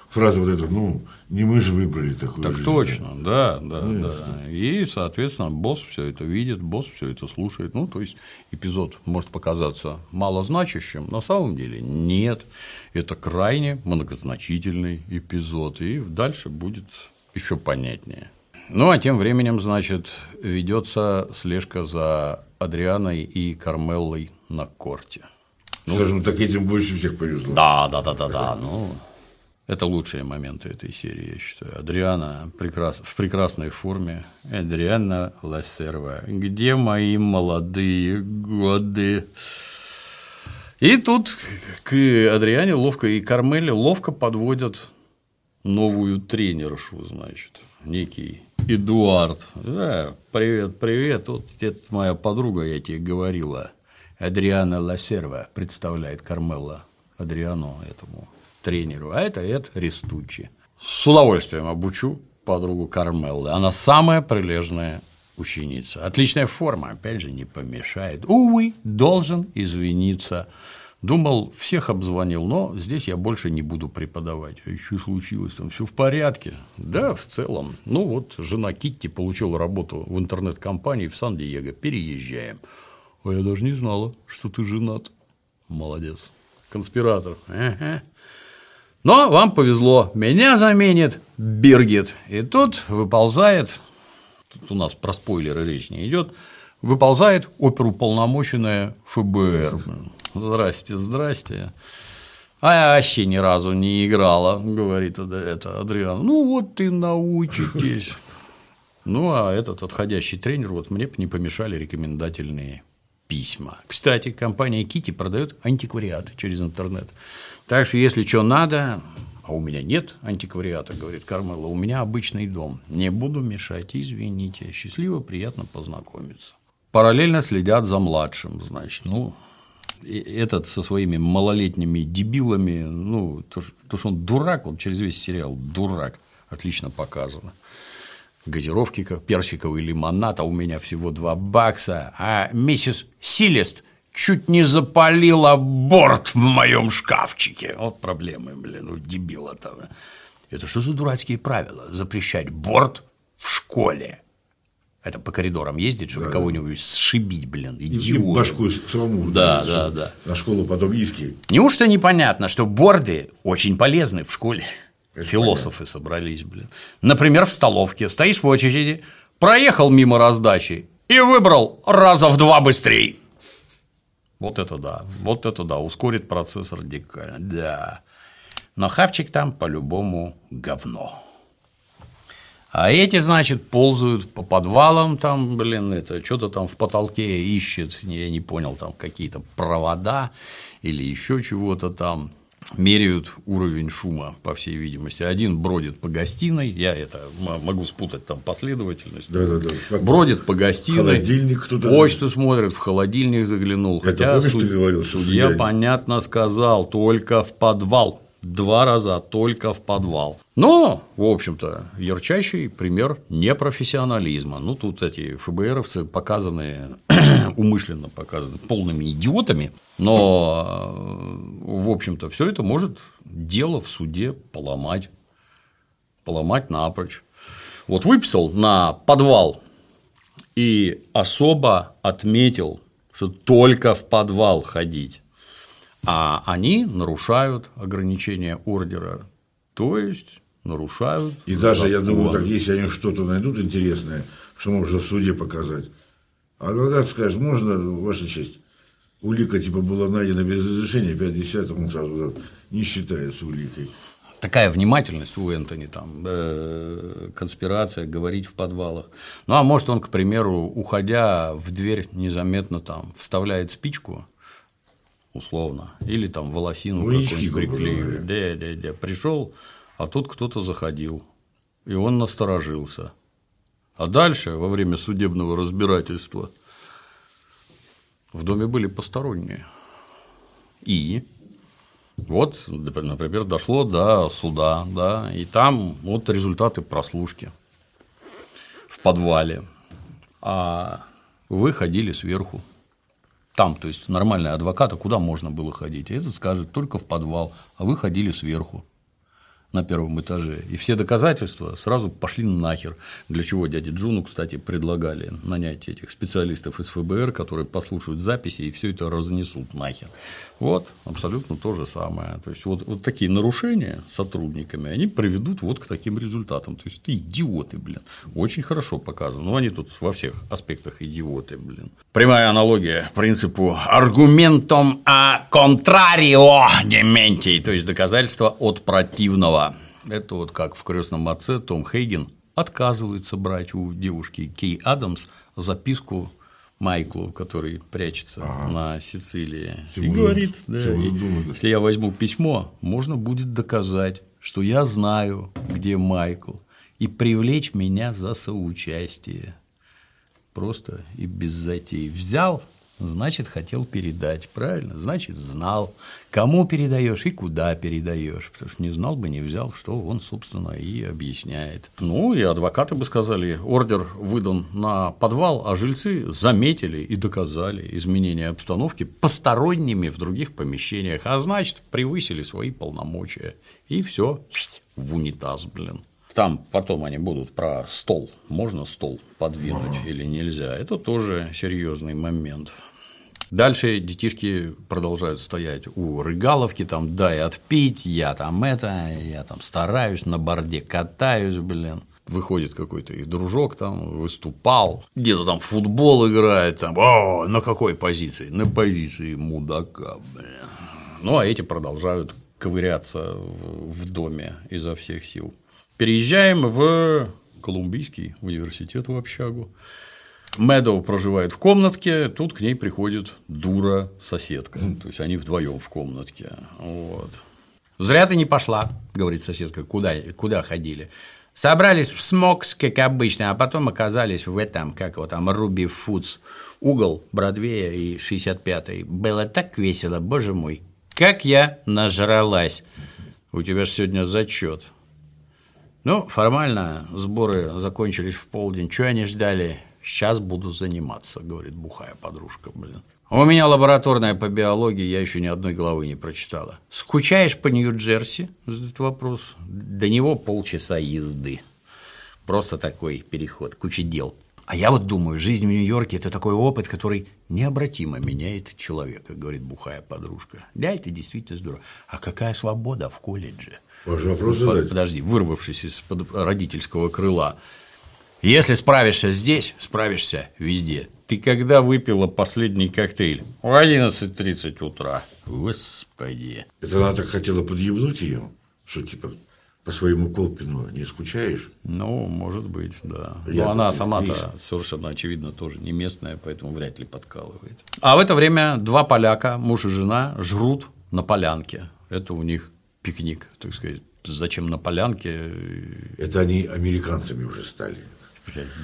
Фраза вот эта, ну, не мы же выбрали такую. Так точно, да, да, ну, да. И, соответственно, босс все это видит, босс все это слушает. Ну, то есть эпизод может показаться малозначащим, на самом деле нет. Это крайне многозначительный эпизод, и дальше будет еще понятнее. Ну, а тем временем, значит, ведется слежка за Адрианой и Кармеллой на корте. Ну, Скажем так, этим больше всех повезло. Да, да, да, да, да. Ну, это лучшие моменты этой серии, я считаю. Адриана прекрас... в прекрасной форме. Адриана Лассерва. Где мои молодые годы? И тут к Адриане ловко и Кармеле ловко подводят новую тренершу, значит, некий Эдуард. Да, привет, привет. Вот это моя подруга, я тебе говорила. Адриана Лассерва представляет Кармелла Адриану этому тренеру, а это Эд Рестучи. С удовольствием обучу подругу Кармеллы. Она самая прилежная ученица. Отличная форма, опять же, не помешает. Увы, должен извиниться Думал, всех обзвонил, но здесь я больше не буду преподавать. А что случилось там? Все в порядке? Да, в целом. Ну вот, жена Китти получила работу в интернет-компании в Сан-Диего. Переезжаем. А я даже не знала, что ты женат. Молодец. Конспиратор. Ага. Но вам повезло, меня заменит Биргит. И тут выползает, тут у нас про спойлеры речь не идет, выползает оперуполномоченная ФБР. Здрасте, здрасте. А я вообще ни разу не играла, говорит это Адриан. Ну вот и научитесь. Ну, а этот отходящий тренер, вот мне не помешали рекомендательные письма. Кстати, компания Кити продает антиквариат через интернет. Так что, если что надо, а у меня нет антиквариата, говорит Кармела, у меня обычный дом. Не буду мешать, извините. Счастливо, приятно познакомиться. Параллельно следят за младшим, значит, ну, этот со своими малолетними дебилами, ну, то, то, что он дурак, он через весь сериал дурак, отлично показано. Газировки, как персиковый лимонад, а у меня всего два бакса, а миссис Силест чуть не запалила борт в моем шкафчике. Вот проблемы, блин, у дебила-то. Это что за дурацкие правила? Запрещать борт в школе. Это по коридорам ездить, чтобы да, кого-нибудь сшибить, блин, идиот. И башку самому. Да, да, да. На школу потом иски. Неужто непонятно, что борды очень полезны в школе? Это Философы понятно. собрались, блин. Например, в столовке стоишь в очереди, проехал мимо раздачи и выбрал раза в два быстрее. Вот это да, вот это да, ускорит процесс радикально, да. Но хавчик там по-любому говно. А эти, значит, ползают по подвалам, там, блин, это что-то там в потолке ищет, я не понял, там какие-то провода или еще чего-то там меряют уровень шума, по всей видимости. Один бродит по гостиной, я это могу спутать там последовательность. Да, да, да. Бродит по гостиной, холодильник кто-то почту смотрит, в холодильник заглянул. Это Хотя помнишь, суд... ты говорил, судья, судья понятно сказал, только в подвал два раза только в подвал. Но, в общем-то, ярчайший пример непрофессионализма. Ну, тут эти ФБРовцы показаны, умышленно показаны полными идиотами, но, в общем-то, все это может дело в суде поломать, поломать напрочь. Вот выписал на подвал и особо отметил, что только в подвал ходить а они нарушают ограничения ордера, то есть нарушают. И даже, я думаю, так, если они что-то найдут интересное, что можно в суде показать, адвокат скажет, можно, Ваша честь, улика типа была найдена без разрешения, 5 десятых, он сразу не считается уликой. Такая внимательность у Энтони, там, э, конспирация, говорить в подвалах. Ну, а может, он, к примеру, уходя в дверь незаметно там вставляет спичку, условно, или там волосину какую-нибудь приклеивает. Да, да, да. Пришел, а тут кто-то заходил, и он насторожился. А дальше, во время судебного разбирательства, в доме были посторонние. И вот, например, дошло до суда, да, и там вот результаты прослушки в подвале. А вы ходили сверху там, то есть нормальный адвокат, а куда можно было ходить? И этот скажет только в подвал, а вы ходили сверху на первом этаже. И все доказательства сразу пошли нахер. Для чего дяде Джуну, кстати, предлагали нанять этих специалистов из ФБР, которые послушают записи и все это разнесут нахер. Вот, абсолютно то же самое. То есть, вот, вот такие нарушения сотрудниками, они приведут вот к таким результатам. То есть, это идиоты, блин. Очень хорошо показано. Но ну, они тут во всех аспектах идиоты, блин. Прямая аналогия принципу аргументом а контрарио дементий, то есть доказательство от противного это вот как в крестном отце Том Хейген отказывается брать у девушки Кей Адамс записку Майклу, который прячется ага. на Сицилии, все и будут, говорит, да, и, если я возьму письмо, можно будет доказать, что я знаю, где Майкл, и привлечь меня за соучастие. Просто и без затей. Взял значит, хотел передать, правильно? Значит, знал, кому передаешь и куда передаешь. Потому что не знал бы, не взял, что он, собственно, и объясняет. Ну, и адвокаты бы сказали, ордер выдан на подвал, а жильцы заметили и доказали изменение обстановки посторонними в других помещениях, а значит, превысили свои полномочия. И все в унитаз, блин. Там потом они будут про стол. Можно стол подвинуть или нельзя. Это тоже серьезный момент. Дальше детишки продолжают стоять у рыгаловки, там дай отпить, я там это, я там стараюсь, на борде катаюсь, блин. Выходит какой-то их дружок там, выступал, где-то там футбол играет, там, о, на какой позиции? На позиции мудака, блин. Ну, а эти продолжают ковыряться в доме изо всех сил. Переезжаем в Колумбийский университет в общагу. Мэдоу проживает в комнатке, тут к ней приходит дура соседка. То есть они вдвоем в комнатке. Вот. Зря ты не пошла, говорит соседка, куда, куда ходили. Собрались в Смокс, как обычно, а потом оказались в этом, как его там, Руби Фудс, угол Бродвея и 65-й. Было так весело, боже мой. Как я нажралась. У тебя же сегодня зачет. Ну, формально сборы закончились в полдень. Чего они ждали? Сейчас буду заниматься, говорит бухая подружка, блин. У меня лабораторная по биологии, я еще ни одной главы не прочитала. Скучаешь по Нью-Джерси? Задает вопрос. До него полчаса езды. Просто такой переход, куча дел. А я вот думаю, жизнь в Нью-Йорке – это такой опыт, который необратимо меняет человека, говорит бухая подружка. Да, это действительно здорово. А какая свобода в колледже? Ваш вопрос задать? Подожди, вырвавшись из родительского крыла. Если справишься здесь, справишься везде. Ты когда выпила последний коктейль? В 11.30 утра. Господи. Это она так хотела подъебнуть ее? Что типа по своему Колпину не скучаешь? Ну, может быть, да. Я Но она сама-то совершенно очевидно тоже не местная, поэтому вряд ли подкалывает. А в это время два поляка, муж и жена, жрут на полянке. Это у них пикник, так сказать. Зачем на полянке? Это они американцами уже стали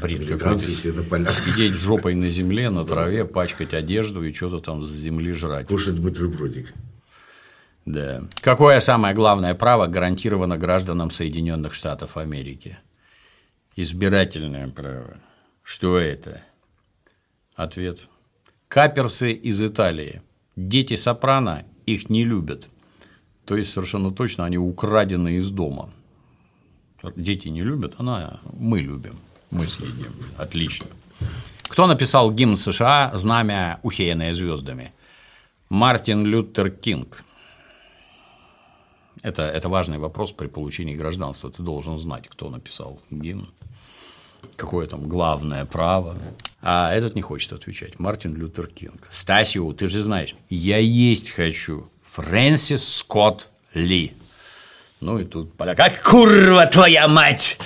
бред какой-то. Сидеть жопой на земле, на траве, пачкать одежду и что-то там с земли жрать. Кушать бутербродик. Да. Какое самое главное право гарантировано гражданам Соединенных Штатов Америки? Избирательное право. Что это? Ответ. Каперсы из Италии. Дети сопрано их не любят. То есть совершенно точно они украдены из дома. Дети не любят, она мы любим, мы съедим. Отлично. Кто написал гимн США «Знамя, усеянное звездами»? Мартин Лютер Кинг. Это, это важный вопрос при получении гражданства. Ты должен знать, кто написал гимн, какое там главное право. А этот не хочет отвечать. Мартин Лютер Кинг. Стасио, ты же знаешь, я есть хочу. Фрэнсис Скотт Ки. Ну и тут поля. Как курва твоя мать!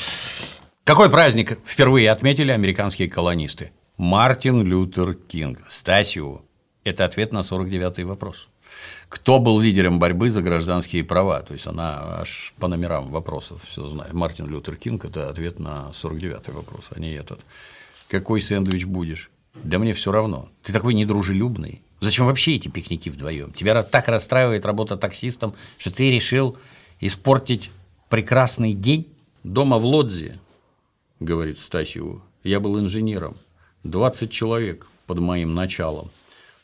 Какой праздник впервые отметили американские колонисты? Мартин Лютер Кинг. Стасио. Это ответ на 49-й вопрос. Кто был лидером борьбы за гражданские права? То есть она аж по номерам вопросов все знает. Мартин Лютер Кинг – это ответ на 49-й вопрос, а не этот. Какой сэндвич будешь? Да мне все равно. Ты такой недружелюбный. Зачем вообще эти пикники вдвоем? Тебя так расстраивает работа таксистом, что ты решил испортить прекрасный день? Дома в Лодзе, говорит Стасиеву, я был инженером. 20 человек под моим началом.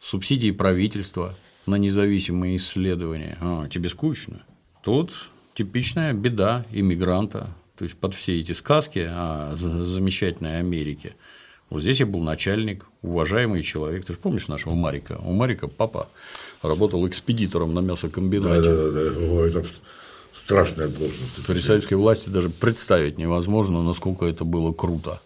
Субсидии правительства на независимые исследования. А, тебе скучно? Тут типичная беда иммигранта. То есть под все эти сказки о замечательной Америке – вот здесь я был начальник, уважаемый человек. Ты же помнишь нашего Марика? У Марика папа работал экспедитором на мясокомбинате. Да, да, да. Страшная должность. При советской власти даже представить невозможно, насколько это было круто.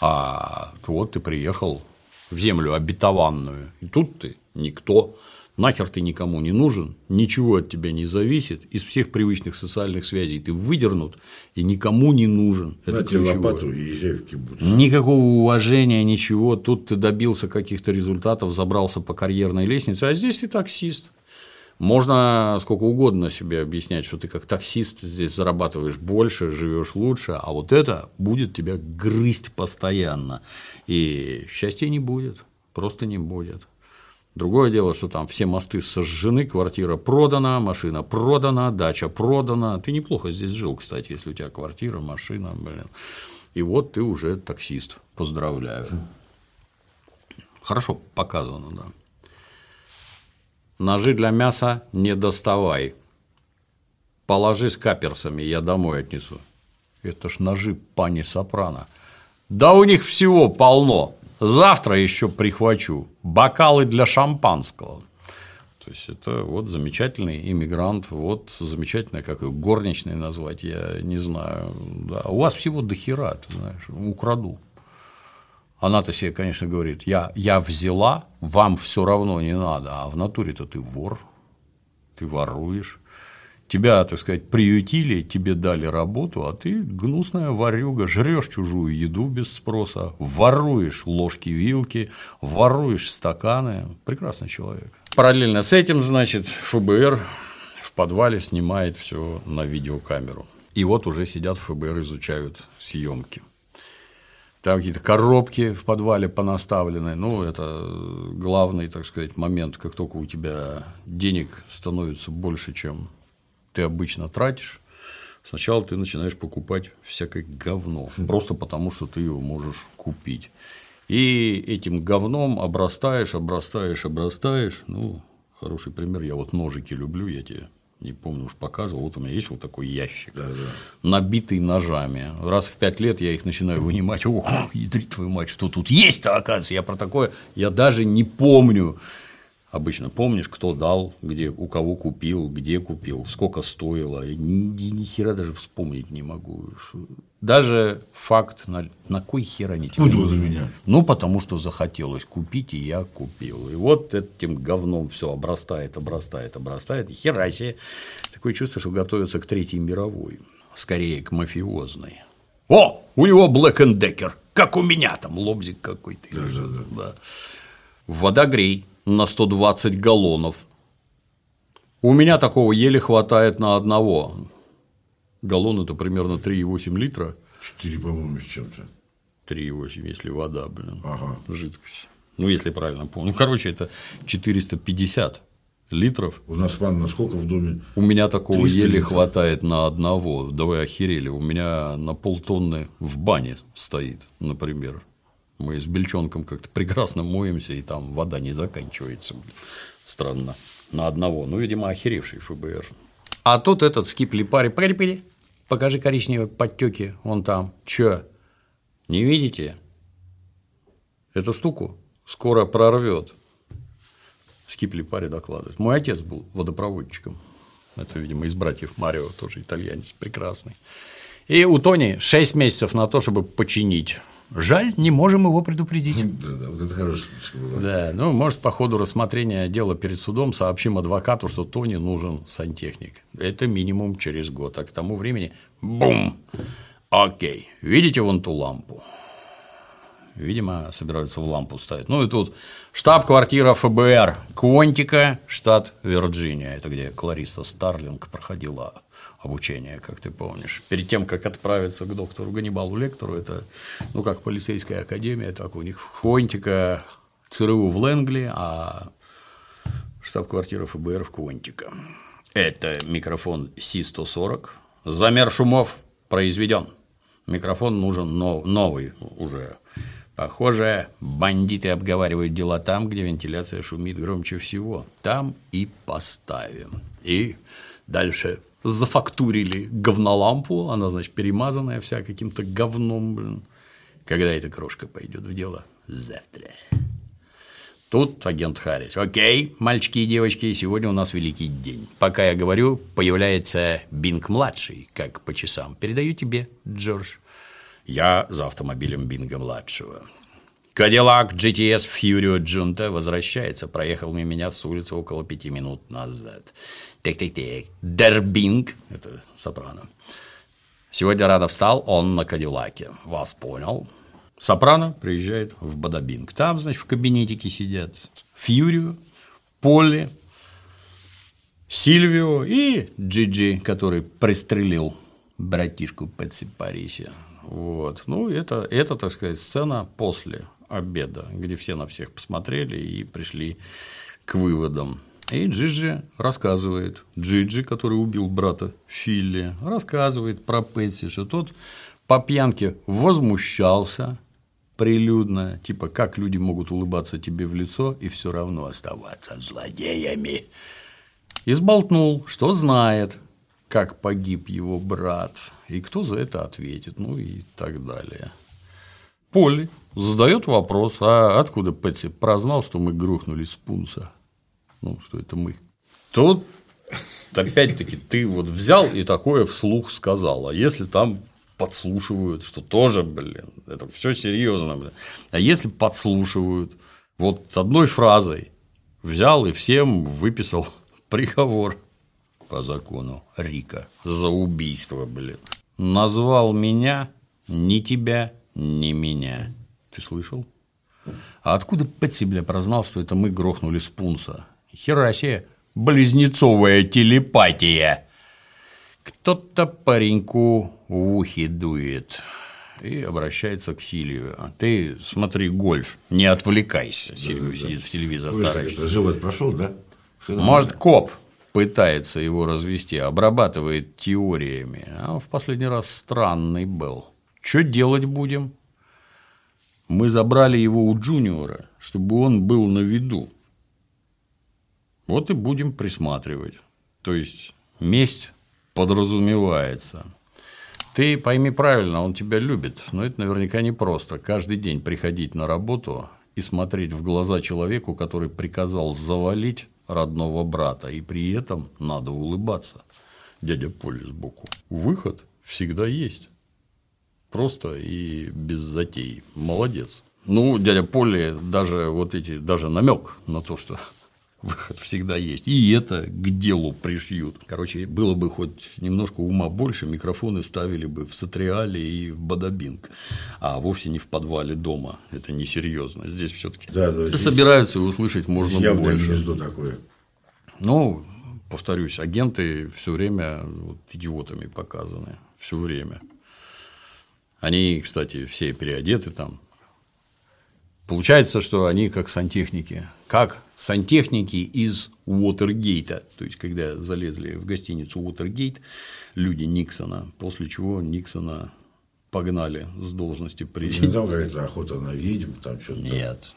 А вот ты приехал в землю обетованную, и тут ты никто нахер ты никому не нужен, ничего от тебя не зависит, из всех привычных социальных связей ты выдернут и никому не нужен. Это ключевое. Никакого уважения, ничего. Тут ты добился каких-то результатов, забрался по карьерной лестнице, а здесь ты таксист. Можно сколько угодно себе объяснять, что ты как таксист здесь зарабатываешь больше, живешь лучше, а вот это будет тебя грызть постоянно. И счастья не будет, просто не будет. Другое дело, что там все мосты сожжены, квартира продана, машина продана, дача продана. Ты неплохо здесь жил, кстати, если у тебя квартира, машина, блин. И вот ты уже таксист. Поздравляю. Хорошо показано, да. Ножи для мяса не доставай. Положи с каперсами, я домой отнесу. Это ж ножи пани Сопрано. Да у них всего полно. Завтра еще прихвачу бокалы для шампанского. То есть это вот замечательный иммигрант, вот замечательная, как ее горничной назвать, я не знаю. Да. У вас всего до хера, ты знаешь, украду. Она-то себе, конечно, говорит, я, я взяла, вам все равно не надо, а в натуре-то ты вор, ты воруешь тебя, так сказать, приютили, тебе дали работу, а ты гнусная варюга, жрешь чужую еду без спроса, воруешь ложки-вилки, воруешь стаканы. Прекрасный человек. Параллельно с этим, значит, ФБР в подвале снимает все на видеокамеру. И вот уже сидят ФБР, изучают съемки. Там какие-то коробки в подвале понаставлены. Ну, это главный, так сказать, момент, как только у тебя денег становится больше, чем ты обычно тратишь, сначала ты начинаешь покупать всякое говно, просто потому что ты его можешь купить. И этим говном обрастаешь, обрастаешь, обрастаешь. Ну, хороший пример. Я вот ножики люблю, я тебе не помню, уж показывал. Вот у меня есть вот такой ящик, да, да. набитый ножами. Раз в пять лет я их начинаю вынимать. Ох, ядрить твою мать, что тут есть-то, оказывается. Я про такое, я даже не помню обычно помнишь, кто дал, где, у кого купил, где купил, сколько стоило. Ни, ни, ни хера даже вспомнить не могу. Даже факт, на, на кой хера они тебе ну, меня. Ну, потому что захотелось купить, и я купил. И вот этим говном все обрастает, обрастает, обрастает. И хера себе. Такое чувство, что готовятся к Третьей мировой. Скорее, к мафиозной. О, у него Black Decker, как у меня там, лобзик какой-то. Да, да, да. да. Водогрей на 120 галлонов. У меня такого еле хватает на одного. Галлон – это примерно 3,8 литра. 4, по-моему, с чем-то. 3,8, если вода, блин, ага. жидкость. Ну, если правильно помню. Ну, короче, это 450 литров. У нас ванна сколько в доме? У меня такого 300 еле литров. хватает на одного. Да вы охерели. У меня на полтонны в бане стоит, например. Мы с бельчонком как-то прекрасно моемся, и там вода не заканчивается. блин. Странно. На одного. Ну, видимо, охеревший ФБР. А тут этот скип липари. Погоди, погоди. Покажи коричневые подтеки. Вон там. Чё? Не видите? Эту штуку скоро прорвет. Скип липари докладывает. Мой отец был водопроводчиком. Это, видимо, из братьев Марио, тоже итальянец прекрасный. И у Тони 6 месяцев на то, чтобы починить. Жаль, не можем его предупредить. Да, да, вот это хорошая была. Да, ну, может, по ходу рассмотрения дела перед судом сообщим адвокату, что Тони нужен сантехник. Это минимум через год, а к тому времени – бум! Окей, видите вон ту лампу? Видимо, собираются в лампу ставить. Ну и тут штаб-квартира ФБР Квонтика, штат Вирджиния. Это где Клариса Старлинг проходила обучение, как ты помнишь. Перед тем, как отправиться к доктору Ганнибалу Лектору, это, ну, как полицейская академия, так у них Квонтика, ЦРУ в Лэнгли, а штаб-квартира ФБР в Квонтика. Это микрофон Си-140. Замер шумов произведен. Микрофон нужен нов- новый уже. Похоже, бандиты обговаривают дела там, где вентиляция шумит громче всего. Там и поставим. И дальше зафактурили говнолампу, она, значит, перемазанная вся каким-то говном, блин. Когда эта крошка пойдет в дело? Завтра. Тут агент Харрис. Окей, мальчики и девочки, сегодня у нас великий день. Пока я говорю, появляется Бинг-младший, как по часам. Передаю тебе, Джордж. Я за автомобилем Бинга-младшего. Кадиллак GTS Furio Junta возвращается. Проехал мимо меня с улицы около пяти минут назад. Так-так-так. Дербинг, это сопрано. Сегодня рано встал он на Кадиллаке. Вас понял. Сопрано приезжает в Бадабинг. Там, значит, в кабинетике сидят Фьюрио, Полли, Сильвио и Джиджи, который пристрелил братишку Пэтси Париси. Вот. Ну, это, это, так сказать, сцена после обеда, где все на всех посмотрели и пришли к выводам. И Джиджи рассказывает, Джиджи, который убил брата Филли, рассказывает про Пэтси, что тот по пьянке возмущался прилюдно, типа, как люди могут улыбаться тебе в лицо и все равно оставаться злодеями. И сболтнул, что знает, как погиб его брат, и кто за это ответит, ну и так далее. Полли задает вопрос, а откуда Пэтси прознал, что мы грохнули с пунса? Ну, что это мы. Тут опять-таки ты вот взял и такое вслух сказал, а если там подслушивают, что тоже, блин, это все серьезно, блин. А если подслушивают, вот с одной фразой взял и всем выписал приговор по закону Рика за убийство, блин. Назвал меня ни тебя, ни меня. Ты слышал? А откуда Пэтси, бля, прознал, что это мы грохнули с пунса? Хера себе, близнецовая телепатия. Кто-то пареньку в ухе дует и обращается к Сильвию. Ты смотри гольф, не отвлекайся. Сильвию сидит в телевизор таращится. Живот прошел, да? Может, коп пытается его развести, обрабатывает теориями, а в последний раз странный был. Что делать будем? Мы забрали его у Джуниора, чтобы он был на виду. Вот и будем присматривать. То есть месть подразумевается. Ты пойми правильно, он тебя любит, но это наверняка не просто. Каждый день приходить на работу и смотреть в глаза человеку, который приказал завалить родного брата, и при этом надо улыбаться. Дядя Поля сбоку. Выход всегда есть. Просто и без затей. Молодец. Ну, дядя Поли даже вот эти, даже намек на то, что выход всегда есть. И это к делу пришьют. Короче, было бы хоть немножко ума больше, микрофоны ставили бы в Сатриале и в Бадабинг, а вовсе не в подвале дома. Это несерьезно. Здесь все-таки Да, да, собираются и услышать можно Явное больше. гнездо такое. Ну, повторюсь, агенты все время вот, идиотами показаны. Все время. Они, кстати, все переодеты там Получается, что они как сантехники. Как сантехники из Уотергейта. То есть, когда залезли в гостиницу Уотергейт, люди Никсона, после чего Никсона погнали с должности президента. Там какая-то охота на ведьм, там что-то. Нет.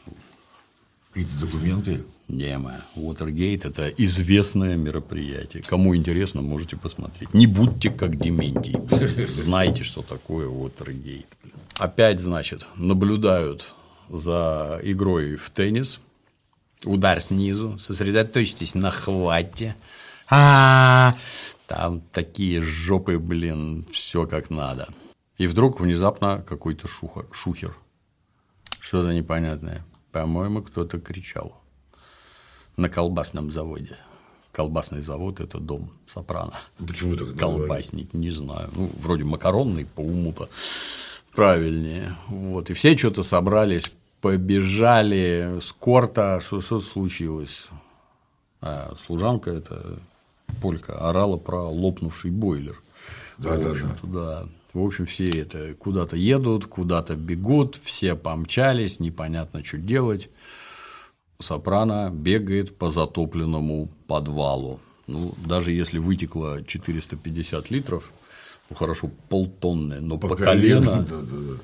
Какие-то документы. Нема. Уотергейт – это известное мероприятие. Кому интересно, можете посмотреть. Не будьте как Дементий. Знайте, что такое Уотергейт. Опять, значит, наблюдают за игрой в теннис. Удар снизу. Сосредоточьтесь на хвате. А, там такие жопы, блин, все как надо. И вдруг внезапно какой-то шухер. Что-то непонятное. По-моему, кто-то кричал на колбасном заводе. Колбасный завод – это дом Сопрано. Почему так Колбасник, не знаю. Ну, вроде макаронный по уму-то правильнее. Вот. И все что-то собрались, побежали с корта. Что, что случилось? А служанка эта полька орала про лопнувший бойлер. Да, да, да. да. В общем, все это куда-то едут, куда-то бегут, все помчались, непонятно, что делать. Сопрано бегает по затопленному подвалу. Ну, даже если вытекло 450 литров, ну хорошо, полтонны, но по, по колено. колено да, да, да.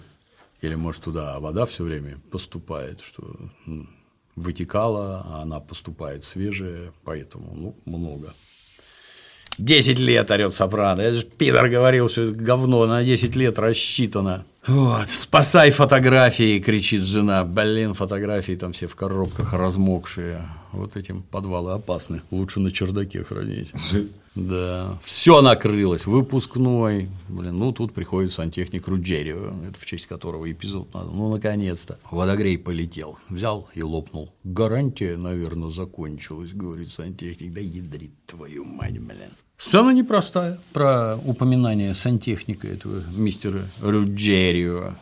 Или, может, туда вода все время поступает, что вытекала, а она поступает свежая, поэтому ну, много. 10 лет орет Сопрано. Это же Пидор говорил, что это говно на 10 лет рассчитано. Вот, спасай фотографии, кричит жена. Блин, фотографии там все в коробках размокшие. Вот этим подвалы опасны. Лучше на чердаке хранить. Да. Все накрылось. Выпускной. Блин, ну тут приходит сантехник Руджерио, это в честь которого эпизод надо. Ну, наконец-то. Водогрей полетел. Взял и лопнул. Гарантия, наверное, закончилась, говорит сантехник. Да ядрит твою мать, блин. Сцена непростая про упоминание сантехника этого мистера Руджерио.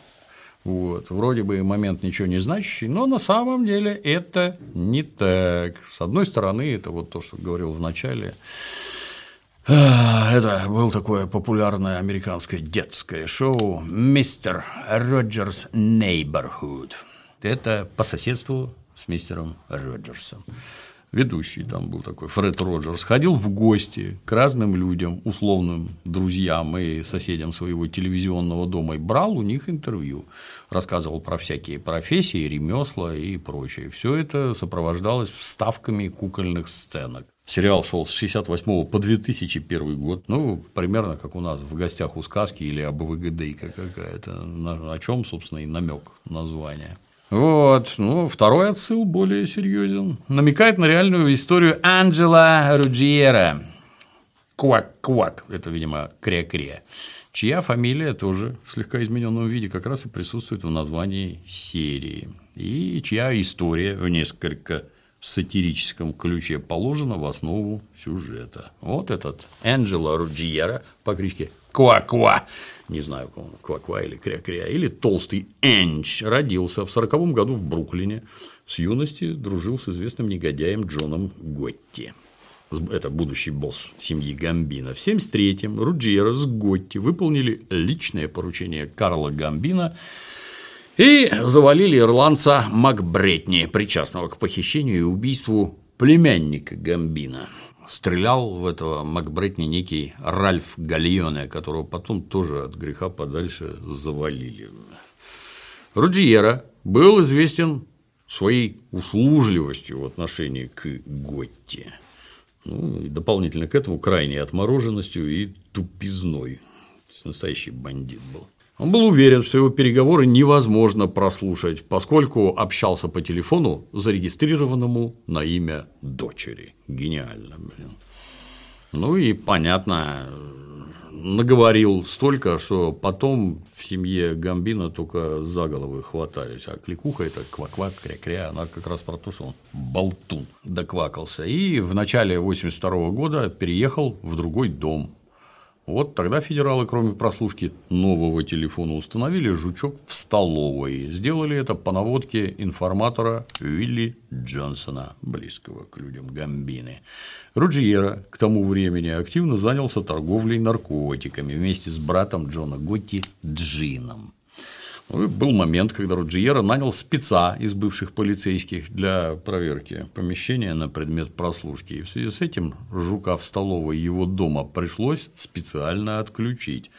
Вот. Вроде бы момент ничего не значащий, но на самом деле это не так. С одной стороны, это вот то, что говорил в начале, это было такое популярное американское детское шоу «Мистер Роджерс Neighborhood». Это по соседству с мистером Роджерсом. Ведущий там был такой Фред Роджерс, ходил в гости к разным людям, условным друзьям и соседям своего телевизионного дома и брал у них интервью, рассказывал про всякие профессии, ремесла и прочее. Все это сопровождалось вставками кукольных сценок. Сериал шел с 68 по 2001 год, ну, примерно как у нас в гостях у сказки или АБВГДейка какая-то, на, о чем, собственно, и намек названия. Вот, ну, второй отсыл более серьезен. Намекает на реальную историю Анджела Руджиера. Квак-квак, это, видимо, кря-кря, чья фамилия тоже в слегка измененном виде как раз и присутствует в названии серии, и чья история в несколько сатирическом ключе положена в основу сюжета. Вот этот Энджело Руджиера по кличке Ква-Ква, не знаю, Ква-Ква или Кря-Кря, или Толстый Энч, родился в сороковом году в Бруклине, с юности дружил с известным негодяем Джоном Готти. Это будущий босс семьи Гамбина. В 1973-м Руджиера с Готти выполнили личное поручение Карла Гамбина и завалили ирландца Макбретни, причастного к похищению и убийству племянника Гамбина. Стрелял в этого Макбретни некий Ральф Гальоне, которого потом тоже от греха подальше завалили. Руджиера был известен своей услужливостью в отношении к Готти. Ну, и дополнительно к этому крайней отмороженностью и тупизной. Настоящий бандит был. Он был уверен, что его переговоры невозможно прослушать, поскольку общался по телефону, зарегистрированному на имя дочери. Гениально, блин. Ну и понятно, наговорил столько, что потом в семье Гамбина только за головы хватались, а кликуха это квак-квак, кря-кря, она как раз про то, что он болтун доквакался. И в начале 82 года переехал в другой дом, вот тогда федералы, кроме прослушки нового телефона, установили жучок в столовой. Сделали это по наводке информатора Вилли Джонсона, близкого к людям Гамбины. Руджиера к тому времени активно занялся торговлей наркотиками вместе с братом Джона Готти Джином. Был момент, когда Руджиера нанял спеца из бывших полицейских для проверки помещения на предмет прослушки. И в связи с этим жука в столовой его дома пришлось специально отключить.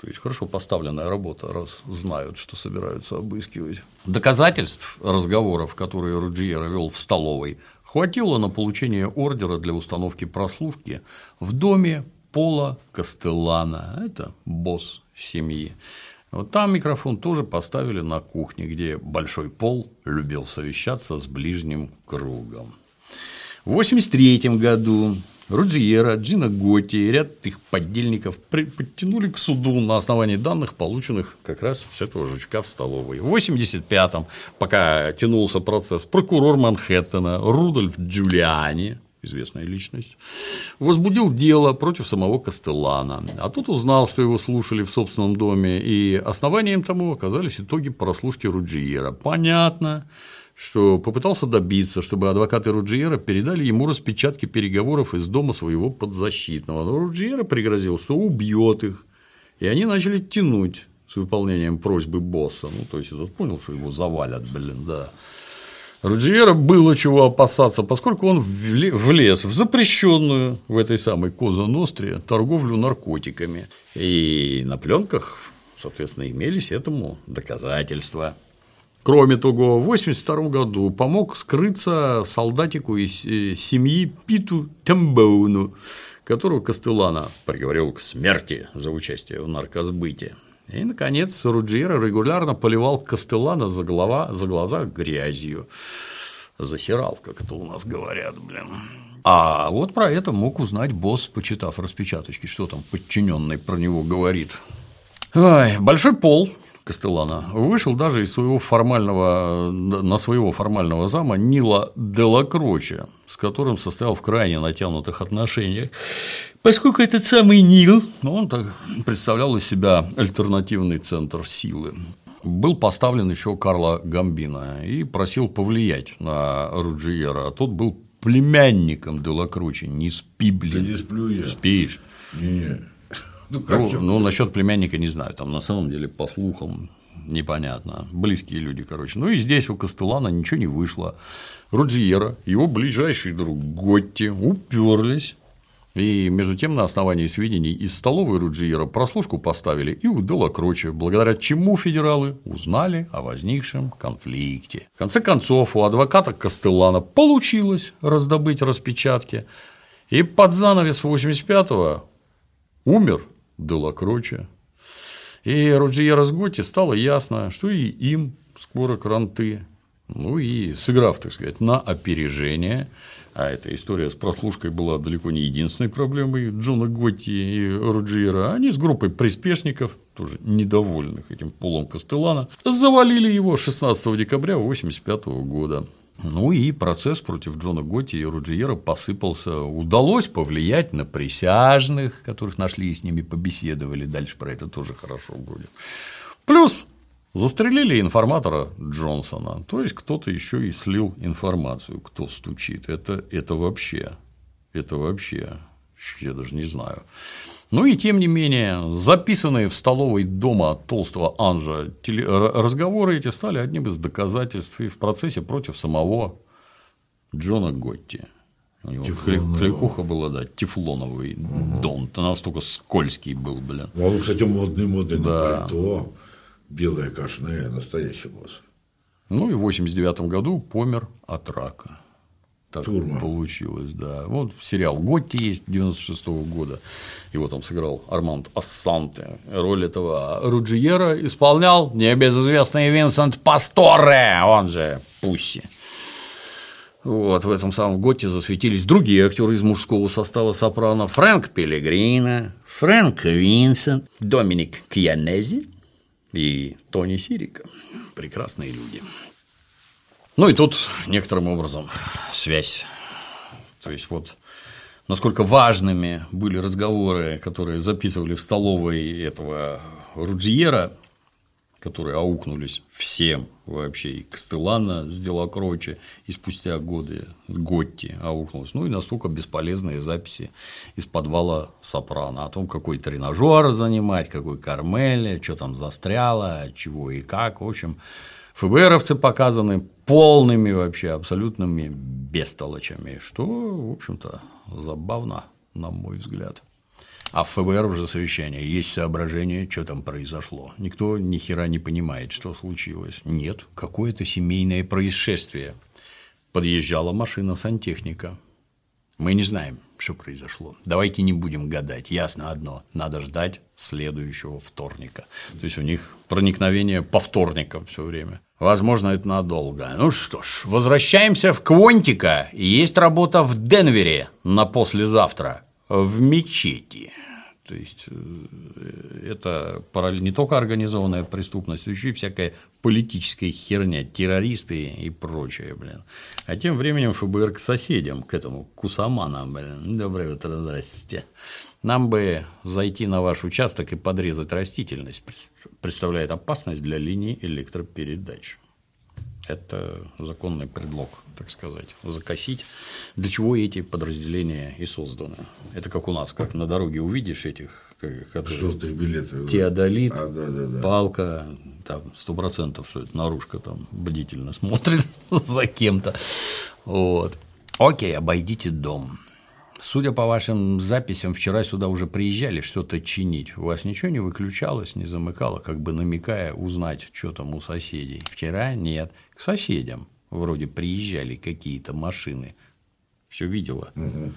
То есть хорошо поставленная работа, раз знают, что собираются обыскивать. Доказательств разговоров, которые Руджиера вел в столовой, хватило на получение ордера для установки прослушки в доме Пола Кастеллана. Это босс семьи. Вот там микрофон тоже поставили на кухне, где Большой Пол любил совещаться с ближним кругом. В 1983 году Руджиера, Джина Готти и ряд их поддельников подтянули к суду на основании данных, полученных как раз с этого жучка в столовой. В 85-м, пока тянулся процесс, прокурор Манхэттена Рудольф Джулиани известная личность, возбудил дело против самого Кастеллана, а тот узнал, что его слушали в собственном доме, и основанием тому оказались итоги прослушки Руджиера. Понятно, что попытался добиться, чтобы адвокаты Руджиера передали ему распечатки переговоров из дома своего подзащитного, но Руджиера пригрозил, что убьет их, и они начали тянуть с выполнением просьбы босса. Ну, то есть этот понял, что его завалят, блин, да. Руджиера было чего опасаться, поскольку он влез в запрещенную в этой самой Коза Ностре торговлю наркотиками. И на пленках, соответственно, имелись этому доказательства. Кроме того, в 1982 году помог скрыться солдатику из э, семьи Питу Тембоуну, которого Кастеллана приговорил к смерти за участие в наркосбыте. И, наконец, Руджиера регулярно поливал Кастеллана за, голова, за глаза грязью. Засирал, как это у нас говорят, блин. А вот про это мог узнать босс, почитав распечаточки, что там подчиненный про него говорит. Ой, большой пол Кастеллана вышел даже из своего формального, на своего формального зама Нила Делакроча, с которым состоял в крайне натянутых отношениях, поскольку этот самый Нил, ну, он так представлял из себя альтернативный центр силы, был поставлен еще Карла Гамбина и просил повлиять на Руджиера, а тот был племянником Делакручи, не спи, блин. Ты не сплю я. Спишь. Не. Ну, ну, ну насчет племянника не знаю, там на самом деле по слухам непонятно, близкие люди, короче. Ну и здесь у Кастелана ничего не вышло. Руджиера, его ближайший друг Готти уперлись. И между тем, на основании сведений из столовой Руджиера прослушку поставили и у Дела Кроче, благодаря чему федералы узнали о возникшем конфликте. В конце концов, у адвоката Кастеллана получилось раздобыть распечатки, и под занавес 85-го умер Делакроче. И Руджиера с Готти стало ясно, что и им скоро кранты. Ну и сыграв, так сказать, на опережение, а эта история с прослушкой была далеко не единственной проблемой Джона Готти и Руджиера, они с группой приспешников, тоже недовольных этим полом Кастеллана, завалили его 16 декабря 1985 года. Ну и процесс против Джона Готти и Руджиера посыпался. Удалось повлиять на присяжных, которых нашли и с ними побеседовали. Дальше про это тоже хорошо будет. Плюс застрелили информатора Джонсона. То есть кто-то еще и слил информацию, кто стучит. Это, это вообще. Это вообще. Я даже не знаю. Ну и тем не менее, записанные в столовой дома толстого Анжа разговоры эти стали одним из доказательств и в процессе против самого Джона Готти. У него кликуха была, да, тефлоновый угу. Ты настолько скользкий был, блин. А он, кстати, модный, модный да. на пальто. Белая кашная, настоящий босс. Ну и в 89 году помер от рака так Турма. получилось, да. Вот сериал Готти есть 96 -го года. Его там сыграл Арманд Ассанте. Роль этого Руджиера исполнял небезызвестный Винсент Пасторе, он же Пусси. Вот, в этом самом Готте засветились другие актеры из мужского состава сопрано. Фрэнк Пелегрино, Фрэнк Винсент, Доминик Кьянези и Тони Сирика. Прекрасные люди. Ну и тут некоторым образом связь. То есть вот насколько важными были разговоры, которые записывали в столовой этого Руджиера, которые аукнулись всем вообще, и Костелана с Делакрочи, и спустя годы Готти аукнулась, ну и настолько бесполезные записи из подвала Сопрано. О том, какой тренажер занимать, какой Кармель, что там застряло, чего и как, в общем, ФБРовцы показаны полными вообще абсолютными бестолочами, что, в общем-то, забавно, на мой взгляд. А в ФБР уже совещание, есть соображение, что там произошло. Никто ни хера не понимает, что случилось. Нет, какое-то семейное происшествие. Подъезжала машина сантехника. Мы не знаем, что произошло. Давайте не будем гадать. Ясно одно. Надо ждать следующего вторника. То есть у них проникновение по вторникам все время. Возможно, это надолго. Ну что ж, возвращаемся в Квонтика. Есть работа в Денвере на послезавтра в мечети. То есть э, это не только организованная преступность, но еще и всякая политическая херня, террористы и прочее, блин. А тем временем ФБР к соседям, к этому Кусамана, блин. Доброе утро, здрасте. Нам бы зайти на ваш участок и подрезать растительность представляет опасность для линии электропередач. Это законный предлог, так сказать, закосить. Для чего эти подразделения и созданы? Это как у нас, как на дороге увидишь этих желтые билеты. Теодолит, а, да, да, да. палка, там сто процентов, что это наружка там бдительно смотрит за кем-то. Вот. Окей, обойдите дом. Судя по вашим записям, вчера сюда уже приезжали что-то чинить. У вас ничего не выключалось, не замыкало, как бы намекая узнать, что там у соседей. Вчера нет. К соседям вроде приезжали какие-то машины. Все видела. Угу.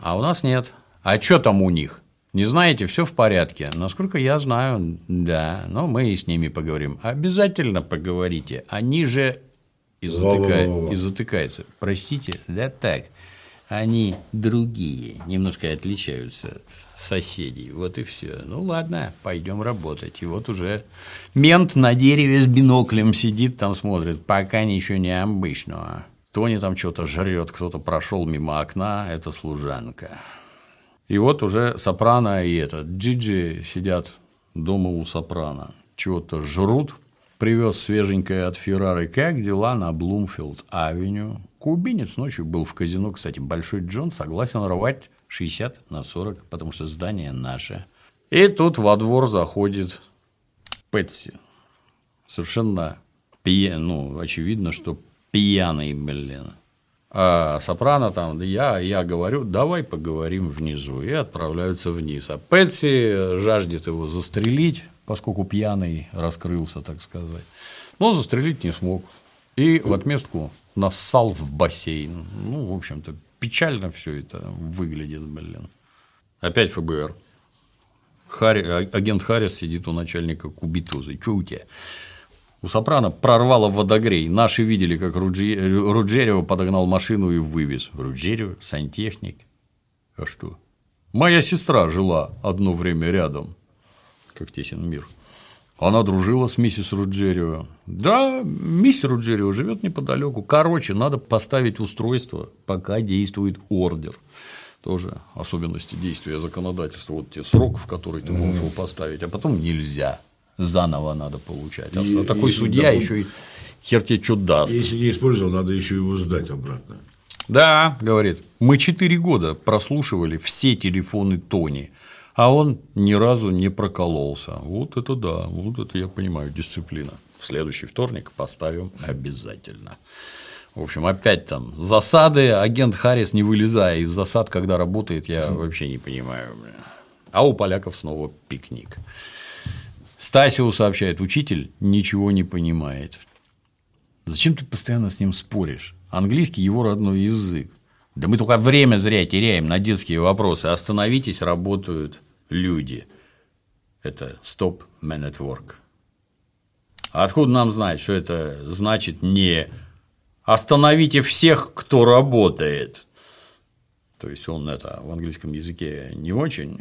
А у нас нет. А что там у них? Не знаете, все в порядке. Насколько я знаю, да. Но мы и с ними поговорим. Обязательно поговорите. Они же и, затыка... и затыкаются. Простите, да так они другие, немножко отличаются от соседей. Вот и все. Ну ладно, пойдем работать. И вот уже мент на дереве с биноклем сидит, там смотрит, пока ничего не обычного. Тони там что-то жрет, кто-то прошел мимо окна, это служанка. И вот уже Сопрано и этот Джиджи сидят дома у Сопрано, чего-то жрут, привез свеженькое от Феррары. Как дела на Блумфилд-авеню? Кубинец ночью был в казино, кстати, Большой Джон согласен рвать 60 на 40, потому что здание наше. И тут во двор заходит Пэтси. Совершенно пьян, ну, очевидно, что пьяный, блин. А Сопрано там, я, я говорю, давай поговорим внизу, и отправляются вниз. А Пэтси жаждет его застрелить, поскольку пьяный раскрылся, так сказать. Но застрелить не смог. И в отместку нассал в бассейн. Ну, в общем-то, печально все это выглядит, блин. Опять ФБР. Харри, а, агент Харрис сидит у начальника Кубитузы. Что у тебя? У Сопрано прорвало водогрей. Наши видели, как Руджи... Руджерио подогнал машину и вывез. Руджерио, сантехник. А что? Моя сестра жила одно время рядом. Как тесен мир. Она дружила с миссис Руджерио. Да, миссис Руджерио живет неподалеку. Короче, надо поставить устройство, пока действует ордер. Тоже особенности действия законодательства. Вот те срок, в который ты можешь его поставить, а потом нельзя. Заново надо получать. А и, такой и, судья да, еще и хер тебе что даст. Если не использовал, надо еще его сдать обратно. Да, говорит, мы четыре года прослушивали все телефоны Тони а он ни разу не прокололся. Вот это да, вот это я понимаю, дисциплина. В следующий вторник поставим обязательно. В общем, опять там засады, агент Харрис не вылезая из засад, когда работает, я вообще не понимаю. А у поляков снова пикник. Стасиу сообщает, учитель ничего не понимает. Зачем ты постоянно с ним споришь? Английский его родной язык. Да мы только время зря теряем на детские вопросы. Остановитесь, работают люди. Это stop man at work. А откуда нам знать, что это значит не остановите всех, кто работает? То есть он это в английском языке не очень,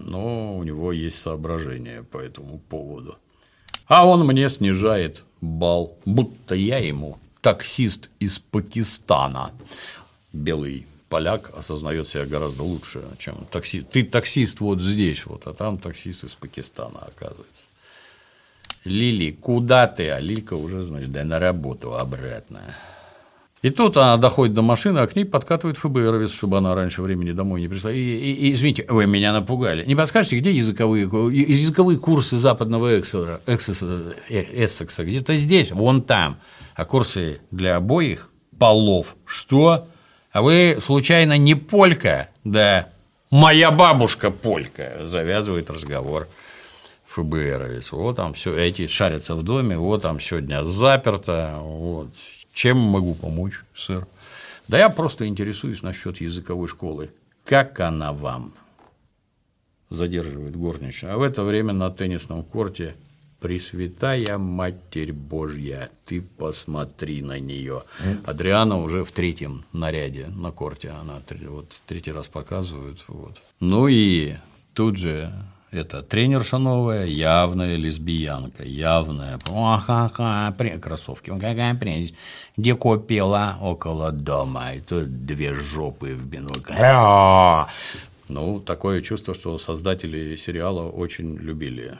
но у него есть соображения по этому поводу. А он мне снижает бал, будто я ему таксист из Пакистана. Белый поляк осознает себя гораздо лучше, чем таксист. Ты таксист вот здесь, вот, а там таксист из Пакистана, оказывается. Лили, куда ты? А Лилька уже, значит, да на работу обратно. И тут она доходит до машины, а к ней подкатывает ФБРовец, чтобы она раньше времени домой не пришла. И, и, и извините, вы меня напугали. Не подскажете, где языковые, языковые курсы западного Эссекса, Эссекса? Где-то здесь, вон там. А курсы для обоих полов. Что? А вы, случайно, не полька? Да. Моя бабушка полька. Завязывает разговор. ФБРовец. Вот там все, эти шарятся в доме, вот там сегодня заперто, вот. Чем могу помочь, сэр? Да я просто интересуюсь насчет языковой школы. Как она вам? Задерживает горничная. А в это время на теннисном корте Пресвятая Матерь Божья, ты посмотри на нее. Адриана уже в третьем наряде на корте, она вот третий раз показывают. Вот. Ну и тут же это тренерша новая, явная лесбиянка, явная. О, какая кроссовки, какая прелесть. Где купила? Около дома. И тут две жопы в бинокль. Ну, такое чувство, что создатели сериала очень любили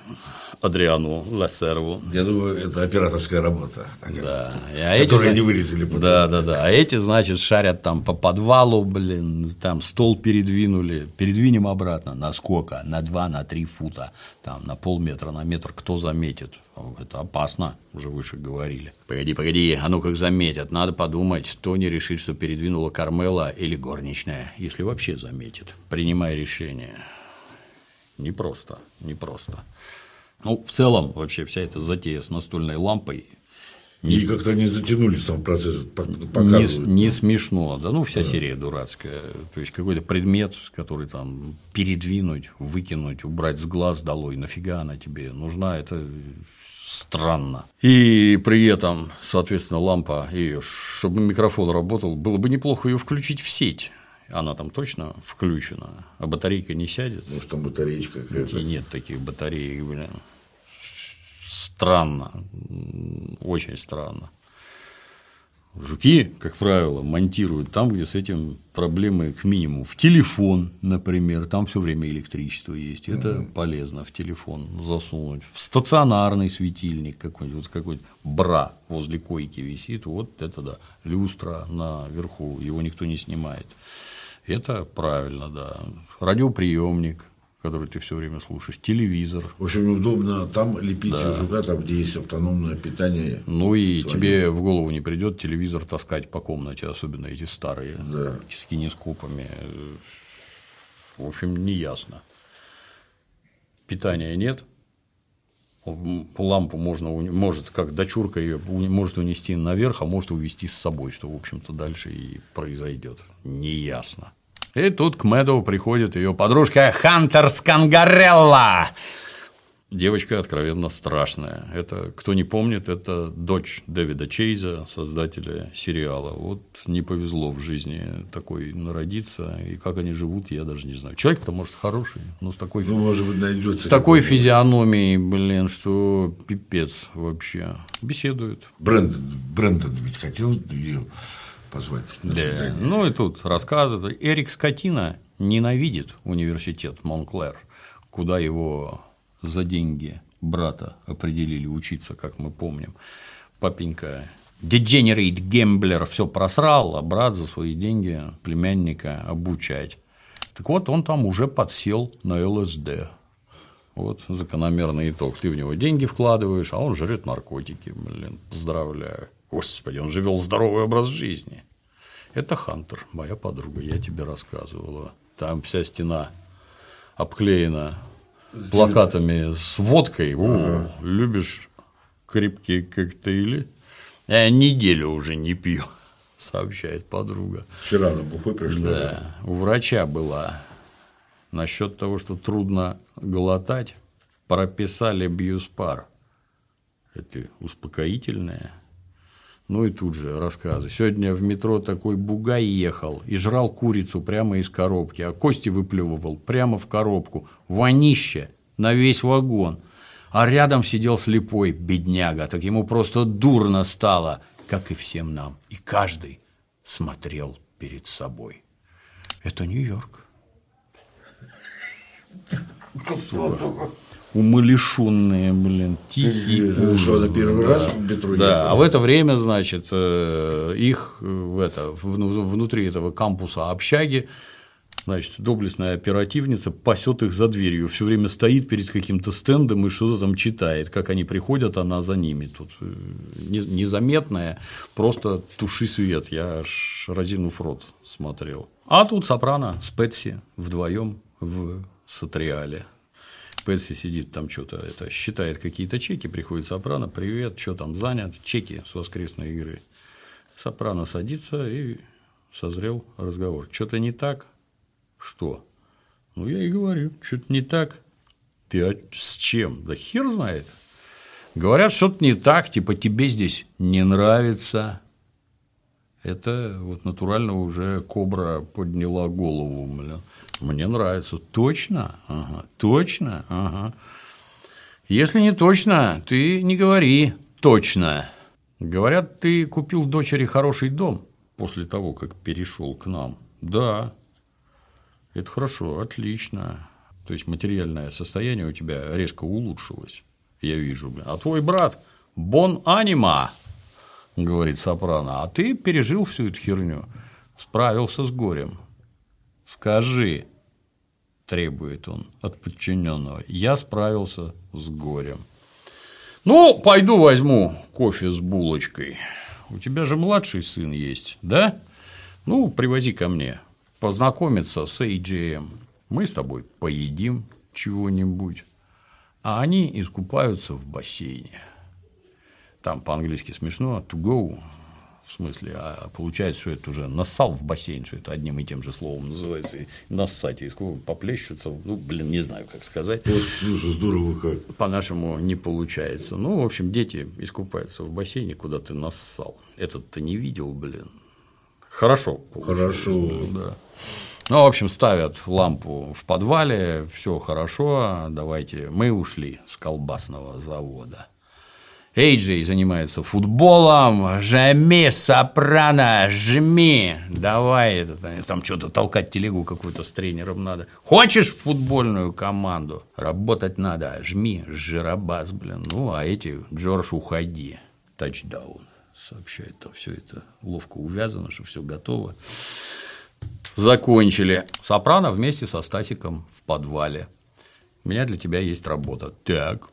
Адриану Лассерву. Я думаю, это операторская работа, такая, да. а которую эти, не вырезали потом. Да, да, да. А эти, значит, шарят там по подвалу, блин, там стол передвинули, передвинем обратно. На сколько? На два, на три фута, там, на полметра, на метр, кто заметит? Это опасно, уже выше говорили. Погоди, погоди, а ну как заметят, надо подумать, Тони решит, что передвинула Кармела или горничная, если вообще заметит, принимая решение. Непросто, непросто. Ну, в целом, вообще вся эта затея с настольной лампой не, и как-то не затянули сам процесс Не, не смешно, да, ну вся да. серия дурацкая. То есть какой-то предмет, который там передвинуть, выкинуть, убрать с глаз долой, нафига она тебе нужна, это странно. И при этом, соответственно, лампа ее, чтобы микрофон работал, было бы неплохо ее включить в сеть. Она там точно включена, а батарейка не сядет. Может, там батареечка какая-то. И нет таких батареек, блин. Странно, очень странно. Жуки, как правило, монтируют там, где с этим проблемы к минимуму. В телефон, например, там все время электричество есть. Это mm-hmm. полезно в телефон засунуть. В стационарный светильник какой-нибудь, вот какой-нибудь бра возле койки висит. Вот это да. Люстра наверху, его никто не снимает. Это правильно, да. Радиоприемник, который ты все время слушаешь, телевизор. В общем, удобно там лепить да. жука, там, где есть автономное питание. Ну и свое. тебе в голову не придет телевизор таскать по комнате, особенно эти старые, да. с кинескопами. В общем, не ясно. Питания нет. Лампу можно, может, как дочурка ее может унести наверх, а может увести с собой, что, в общем-то, дальше и произойдет. Неясно. И тут к Мэдоу приходит ее подружка Хантер Скангарелла. Девочка откровенно страшная. Это, кто не помнит, это дочь Дэвида Чейза, создателя сериала. Вот не повезло в жизни такой народиться, и как они живут, я даже не знаю. Человек-то, может, хороший, но с такой, ну, может быть, найдется с такой физиономией, блин, что пипец вообще. Беседует. Брэндон, Брэндон ведь хотел ее позвать. Да. Ну и тут рассказывают. Эрик Скотина ненавидит университет Монклер, куда его за деньги брата определили учиться, как мы помним. Папенька degenerate гемблер все просрал, а брат за свои деньги племянника обучать. Так вот, он там уже подсел на ЛСД. Вот закономерный итог. Ты в него деньги вкладываешь, а он жрет наркотики. Блин, поздравляю. Господи, он же вел здоровый образ жизни. Это Хантер, моя подруга, я тебе рассказывала. Там вся стена обклеена плакатами с водкой. О, любишь крепкие коктейли? Я неделю уже не пью, сообщает подруга. Вчера на бухой пришла. Да, у врача была. Насчет того, что трудно глотать, прописали бьюспар. Это успокоительное – ну и тут же рассказы. Сегодня в метро такой бугай ехал и жрал курицу прямо из коробки, а кости выплевывал прямо в коробку. Вонище на весь вагон. А рядом сидел слепой бедняга, так ему просто дурно стало, как и всем нам. И каждый смотрел перед собой. Это Нью-Йорк. Умалишенные, блин, тихие. Что, это первый да. раз в Да, а в это время, значит, э, их в это, внутри этого кампуса общаги значит, доблестная оперативница пасет их за дверью, все время стоит перед каким-то стендом и что-то там читает. Как они приходят, она за ними. Тут э, незаметная, просто туши свет. Я аж разинув рот смотрел. А тут Сопрано с Пэтси вдвоем в Сатриале. Пэтси сидит там что-то, это считает какие-то чеки, приходит Сопрано, привет, что там занят, чеки с воскресной игры. Сопрано садится и созрел разговор. Что-то не так, что? Ну, я и говорю, что-то не так. Ты а с чем? Да хер знает. Говорят, что-то не так, типа тебе здесь не нравится. Это вот натурально уже кобра подняла голову. Бля. Мне нравится. Точно? Ага. Точно? Ага. Если не точно, ты не говори точно. Говорят, ты купил дочери хороший дом после того, как перешел к нам. Да, это хорошо, отлично. То есть материальное состояние у тебя резко улучшилось. Я вижу, блин. А твой брат бон анима, говорит Сопрано, а ты пережил всю эту херню, справился с горем. Скажи, требует он от подчиненного, я справился с горем. Ну, пойду возьму кофе с булочкой. У тебя же младший сын есть, да? Ну, привози ко мне познакомиться с AGM. Мы с тобой поедим чего-нибудь, а они искупаются в бассейне. Там по-английски смешно to go, в смысле, а получается, что это уже нассал в бассейн, что это одним и тем же словом называется, и нассать, и поплещутся, ну, блин, не знаю, как сказать. Вот, слушай, здорово как. По-нашему не получается. Ну, в общем, дети искупаются в бассейне, куда ты нассал. Этот ты не видел, блин. Хорошо. Хорошо. Да. Ну, в общем, ставят лампу в подвале, все хорошо, давайте. Мы ушли с колбасного завода. Эйджей занимается футболом, жми, сопрано, жми, давай, там что-то толкать телегу какую-то с тренером надо. Хочешь футбольную команду? Работать надо, жми, жиробас, блин. Ну, а эти, Джордж, уходи, тачдаун сообщает, там все это ловко увязано, что все готово. Закончили. Сопрано вместе со Стасиком в подвале. У меня для тебя есть работа. Так.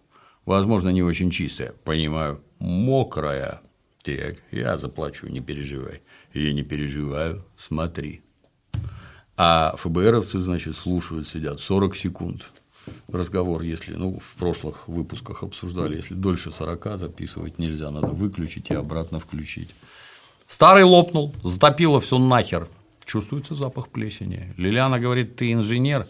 Возможно, не очень чистая. Понимаю. Мокрая. Так, я заплачу, не переживай. Я не переживаю, смотри. А ФБРовцы, значит, слушают, сидят 40 секунд разговор, если, ну, в прошлых выпусках обсуждали, если дольше 40 записывать нельзя, надо выключить и обратно включить. Старый лопнул, затопило все нахер. Чувствуется запах плесени. Лилиана говорит, ты инженер.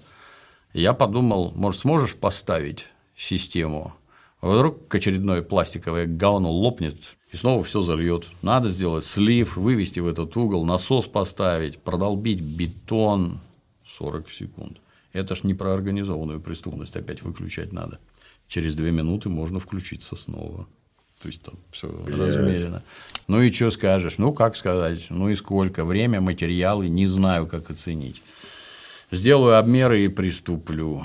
Я подумал, может, сможешь поставить систему? Вдруг очередное пластиковое говно лопнет и снова все зальет. Надо сделать слив, вывести в этот угол, насос поставить, продолбить бетон. 40 секунд. Это ж не про организованную преступность опять выключать надо. Через две минуты можно включиться снова. То есть там все размерено. Ну и что скажешь? Ну, как сказать? Ну и сколько? Время, материалы, не знаю, как оценить. Сделаю обмеры и приступлю.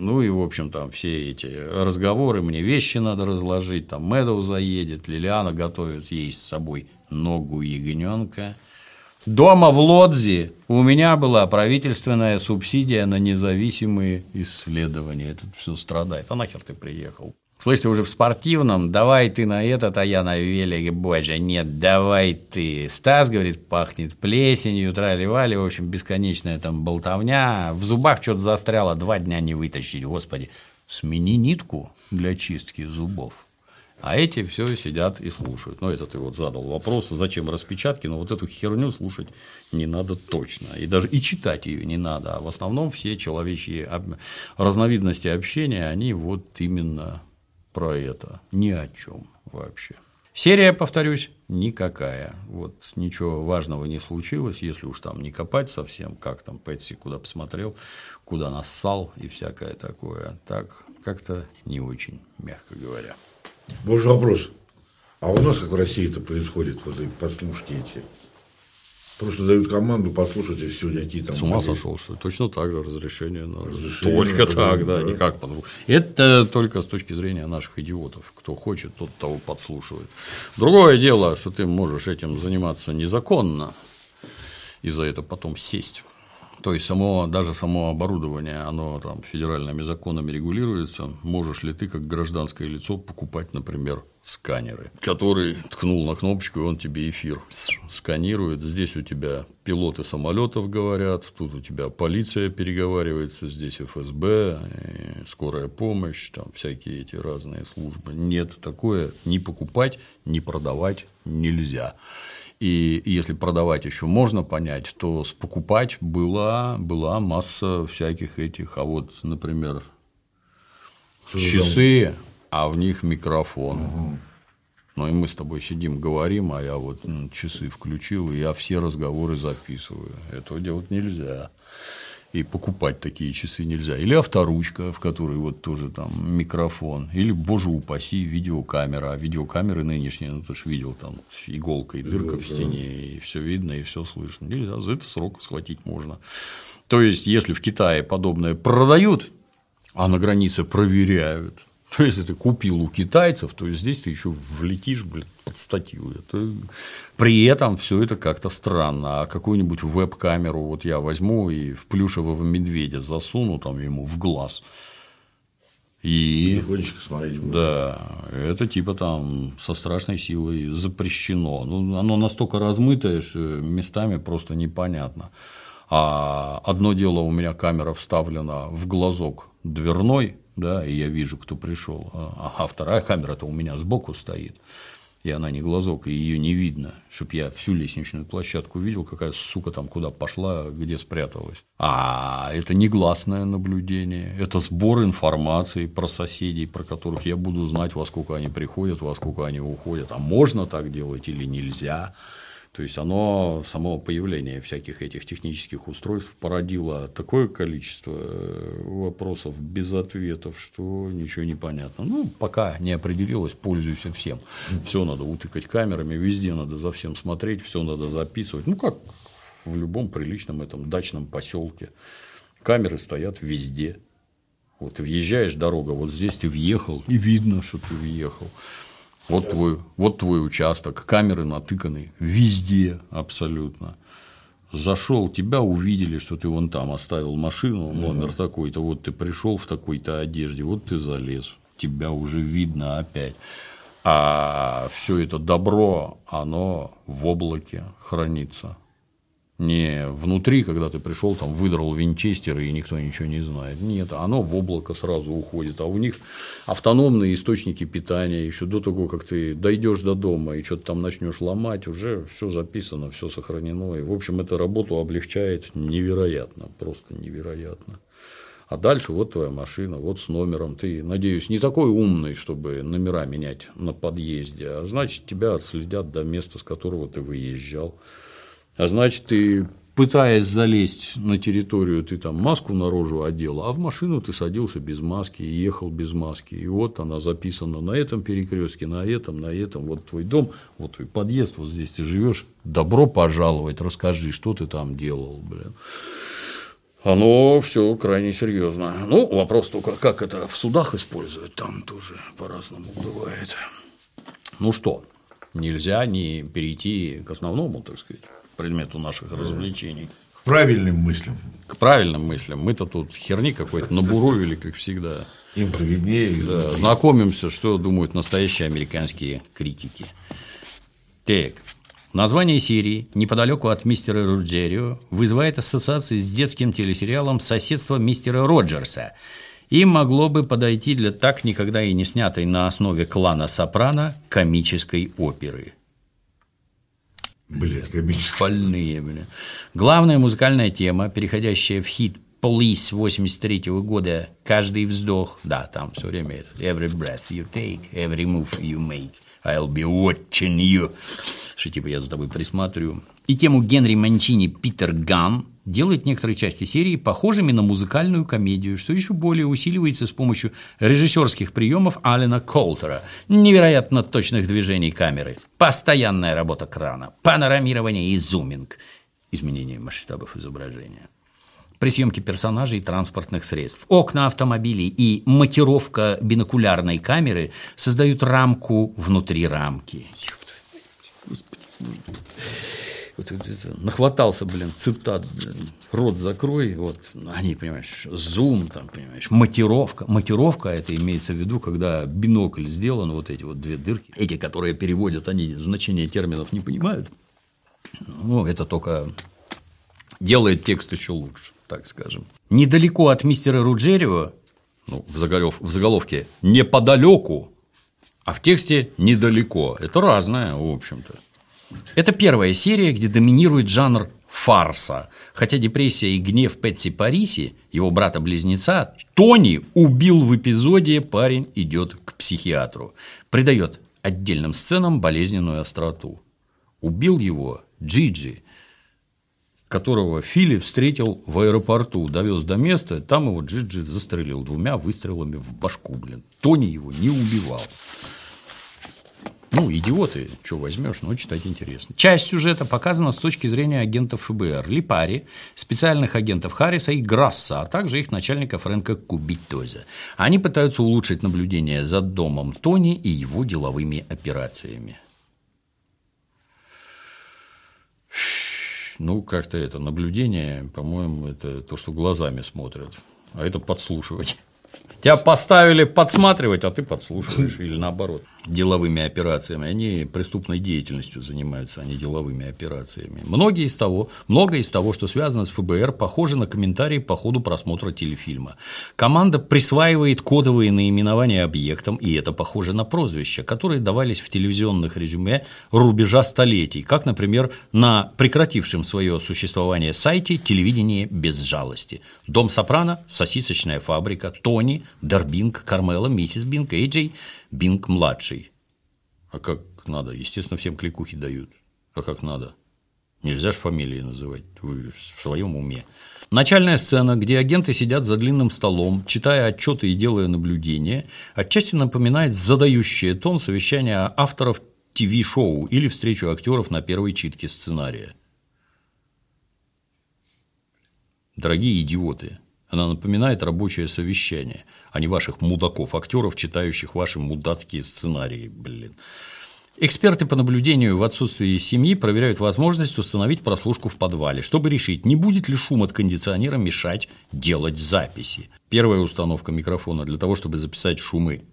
Ну и, в общем, там все эти разговоры, мне вещи надо разложить, там Мэдоу заедет, Лилиана готовит ей с собой ногу ягненка. Дома в Лодзи у меня была правительственная субсидия на независимые исследования. Тут все страдает. А нахер ты приехал? Слышите, уже в спортивном, давай ты на этот, а я на велике, боже, нет, давай ты. Стас, говорит, пахнет плесенью, трали-вали, в общем, бесконечная там болтовня. В зубах что-то застряло, два дня не вытащить, господи. Смени нитку для чистки зубов. А эти все сидят и слушают. Ну, это ты вот задал вопрос, зачем распечатки, но вот эту херню слушать не надо точно. И даже и читать ее не надо. А в основном все человечьи разновидности общения, они вот именно про это. Ни о чем вообще. Серия, повторюсь, никакая. Вот ничего важного не случилось, если уж там не копать совсем, как там Пэтси куда посмотрел, куда нассал и всякое такое. Так как-то не очень, мягко говоря. Божий вопрос. А у нас как в России это происходит, вот эти подслушки эти? Просто дают команду послушать, и все, какие там. С ума сошел, что точно так же разрешение надо. Разрешение только так, да, да, никак по Это только с точки зрения наших идиотов. Кто хочет, тот того подслушивает. Другое дело, что ты можешь этим заниматься незаконно и за это потом сесть. То есть само, даже само оборудование, оно там федеральными законами регулируется. Можешь ли ты, как гражданское лицо, покупать, например, сканеры, который ткнул на кнопочку, и он тебе эфир сканирует. Здесь у тебя пилоты самолетов говорят, тут у тебя полиция переговаривается, здесь ФСБ, скорая помощь, там всякие эти разные службы. Нет, такое не покупать, не продавать нельзя. И если продавать еще можно понять, то с покупать была, была масса всяких этих, а вот, например, часы, а в них микрофон. Угу. Ну и мы с тобой сидим, говорим, а я вот часы включил, и я все разговоры записываю. Этого делать нельзя и покупать такие часы нельзя. Или авторучка, в которой вот тоже там микрофон, или, боже упаси, видеокамера. А видеокамеры нынешние, ну, ты же видел, там иголка и дырка в стене, и все видно, и все слышно. Нельзя, за это срок схватить можно. То есть, если в Китае подобное продают, а на границе проверяют, то если ты купил у китайцев, то здесь ты еще влетишь, блин, под статью. Это... При этом все это как-то странно. А какую-нибудь веб-камеру вот я возьму и в плюшевого медведя засуну там ему в глаз. И смотреть. Да, это типа там со страшной силой запрещено. Ну, оно настолько размытое, что местами просто непонятно. А одно дело у меня камера вставлена в глазок дверной, да, и я вижу, кто пришел. А, а вторая камера-то у меня сбоку стоит, и она не глазок, и ее не видно, чтобы я всю лестничную площадку видел, какая сука там куда пошла, где спряталась. А это негласное наблюдение, это сбор информации про соседей, про которых я буду знать, во сколько они приходят, во сколько они уходят. А можно так делать или нельзя? То есть оно, само появление всяких этих технических устройств породило такое количество э, вопросов без ответов, что ничего не понятно. Ну, пока не определилось, пользуйся всем. Все надо утыкать камерами, везде надо за всем смотреть, все надо записывать. Ну, как в любом приличном этом дачном поселке. Камеры стоят везде. Вот ты въезжаешь дорога, вот здесь ты въехал, и видно, что ты въехал. Вот твой, вот твой участок, камеры натыканы везде абсолютно. Зашел, тебя увидели, что ты вон там оставил машину, номер угу. такой-то, вот ты пришел в такой-то одежде, вот ты залез, тебя уже видно опять. А все это добро, оно в облаке хранится не внутри, когда ты пришел, там выдрал винчестер и никто ничего не знает. Нет, оно в облако сразу уходит, а у них автономные источники питания еще до того, как ты дойдешь до дома и что-то там начнешь ломать, уже все записано, все сохранено. И, в общем, эта работу облегчает невероятно, просто невероятно. А дальше вот твоя машина, вот с номером. Ты, надеюсь, не такой умный, чтобы номера менять на подъезде, а значит, тебя отследят до места, с которого ты выезжал. А значит, ты пытаясь залезть на территорию, ты там маску наружу одел, а в машину ты садился без маски и ехал без маски. И вот она записана на этом перекрестке, на этом, на этом. Вот твой дом, вот твой подъезд, вот здесь ты живешь. Добро пожаловать, расскажи, что ты там делал, блин. Оно все крайне серьезно. Ну, вопрос только, как это в судах используют, там тоже по-разному бывает. Ну что, нельзя не перейти к основному, так сказать предмету наших развлечений. К правильным мыслям. К правильным мыслям. Мы-то тут херни какой-то набуровили, как всегда. Им поведнее. Да, знакомимся, что думают настоящие американские критики. Так, название серии неподалеку от мистера Руджерио вызывает ассоциации с детским телесериалом «Соседство мистера Роджерса», и могло бы подойти для так никогда и не снятой на основе клана Сопрано комической оперы – Блядь, комические. Больные, блин. Главная музыкальная тема, переходящая в хит Police 83 -го года «Каждый вздох», да, там все время «Every breath you take, every move you make, I'll be watching you», что типа я за тобой присматриваю. И тему Генри Манчини «Питер Ган» делает некоторые части серии похожими на музыкальную комедию, что еще более усиливается с помощью режиссерских приемов Алина Колтера, невероятно точных движений камеры, постоянная работа крана, панорамирование и зуминг. изменение масштабов изображения. При съемке персонажей и транспортных средств. Окна автомобилей и монтировка бинокулярной камеры создают рамку внутри рамки. Господи, нахватался, блин, цитат, блин, рот закрой, вот, они, понимаешь, зум, там, понимаешь, матировка, матировка, это имеется в виду, когда бинокль сделан, вот эти вот две дырки, эти, которые переводят, они значение терминов не понимают, ну, это только делает текст еще лучше, так скажем. Недалеко от мистера Руджерио, ну, в, заголов, в заголовке «неподалеку», а в тексте «недалеко». Это разное, в общем-то. Это первая серия, где доминирует жанр фарса. Хотя депрессия и гнев Пэтси Париси, его брата-близнеца, Тони убил в эпизоде «Парень идет к психиатру». Придает отдельным сценам болезненную остроту. Убил его Джиджи, которого Фили встретил в аэропорту, довез до места, там его Джиджи застрелил двумя выстрелами в башку, блин. Тони его не убивал. Ну, идиоты, что возьмешь, но читать интересно. Часть сюжета показана с точки зрения агентов ФБР Липари, специальных агентов Харриса и Грасса, а также их начальника Фрэнка Кубитоза. Они пытаются улучшить наблюдение за домом Тони и его деловыми операциями. Ну, как-то это наблюдение, по-моему, это то, что глазами смотрят, а это подслушивать. Тебя поставили подсматривать, а ты подслушиваешь, или наоборот. Деловыми операциями. Они преступной деятельностью занимаются, а не деловыми операциями. Многие из того, многое из того, что связано с ФБР, похоже на комментарии по ходу просмотра телефильма. Команда присваивает кодовые наименования объектам, и это похоже на прозвища, которые давались в телевизионных резюме рубежа столетий, как, например, на прекратившем свое существование сайте «Телевидение без жалости». «Дом Сопрано», «Сосисочная фабрика», «Тони», Дарбинг, Кармела, миссис Бинг, Эйджей, Бинг-младший. А как надо? Естественно, всем кликухи дают. А как надо? Нельзя же фамилии называть, вы в своем уме. Начальная сцена, где агенты сидят за длинным столом, читая отчеты и делая наблюдения, отчасти напоминает задающее тон совещания авторов ТВ-шоу или встречу актеров на первой читке сценария. Дорогие идиоты, она напоминает рабочее совещание, а не ваших мудаков, актеров, читающих ваши мудацкие сценарии, блин. Эксперты по наблюдению в отсутствии семьи проверяют возможность установить прослушку в подвале, чтобы решить, не будет ли шум от кондиционера мешать делать записи. Первая установка микрофона для того, чтобы записать шумы.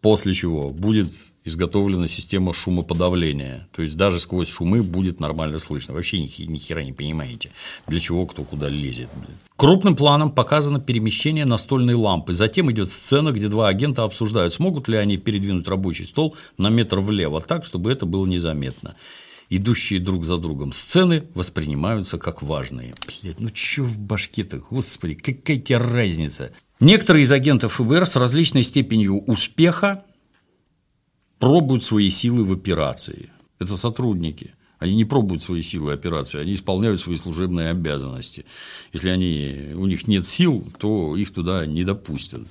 После чего будет изготовлена система шумоподавления. То есть даже сквозь шумы будет нормально слышно. Вообще ни, ни хера не понимаете, для чего кто куда лезет. Крупным планом показано перемещение настольной лампы. Затем идет сцена, где два агента обсуждают, смогут ли они передвинуть рабочий стол на метр влево, так, чтобы это было незаметно. Идущие друг за другом сцены воспринимаются как важные. Блядь, ну чё в башке-то, господи, какая тебе разница? Некоторые из агентов ФБР с различной степенью успеха пробуют свои силы в операции. Это сотрудники. Они не пробуют свои силы операции, они исполняют свои служебные обязанности. Если они, у них нет сил, то их туда не допустят.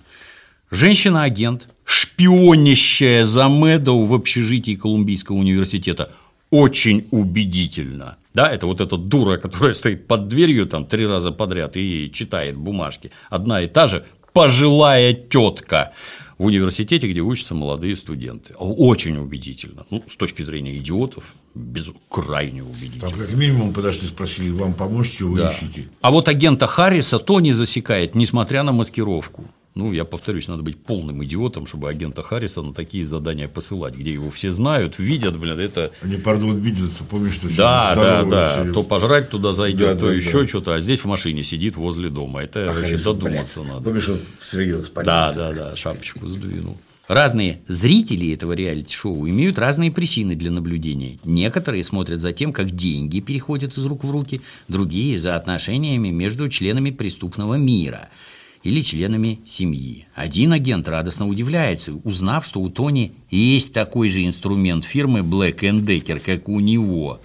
Женщина-агент, шпионящая за Мэдоу в общежитии Колумбийского университета, очень убедительно. Да, это вот эта дура, которая стоит под дверью там три раза подряд и читает бумажки. Одна и та же пожилая тетка в университете, где учатся молодые студенты. Очень убедительно. Ну, с точки зрения идиотов, без, крайне убедительно. Там как минимум подошли, спросили, вам помочь, чего вы да. ищете. А вот агента Харриса то не засекает, несмотря на маскировку. Ну, я повторюсь, надо быть полным идиотом, чтобы агента Харриса на такие задания посылать, где его все знают, видят, блин, это. Они, пардон, видятся, помнишь, что Да, да, да. Все... То пожрать туда зайдет, да, то да, еще да. что-то, а здесь в машине сидит возле дома. Это а вообще додуматься понятно. надо. Помнишь, он Сергей Да, да, да, шапочку сдвинул. Разные зрители этого реалити-шоу имеют разные причины для наблюдения. Некоторые смотрят за тем, как деньги переходят из рук в руки, другие – за отношениями между членами преступного мира – или членами семьи. Один агент радостно удивляется, узнав, что у Тони есть такой же инструмент фирмы Black Decker, как у него.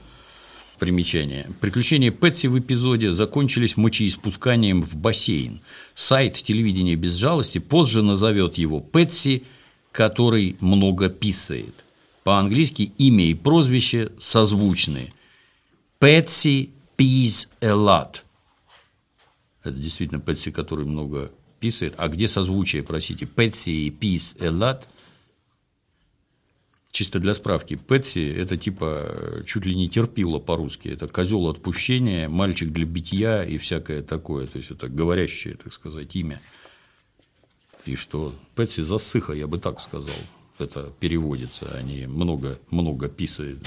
Примечание. Приключения Пэтси в эпизоде закончились мочеиспусканием в бассейн. Сайт телевидения без жалости позже назовет его Пэтси, который много писает. По-английски имя и прозвище созвучны. Пэтси Peace a lot. Это действительно Пэтси, который много писает. А где созвучие, простите? Пэтси и a lot – Чисто для справки, Пэтси – это типа чуть ли не терпило по-русски. Это козел отпущения, мальчик для битья и всякое такое. То есть, это говорящее, так сказать, имя. И что Пэтси засыха, я бы так сказал. Это переводится, они много, много писают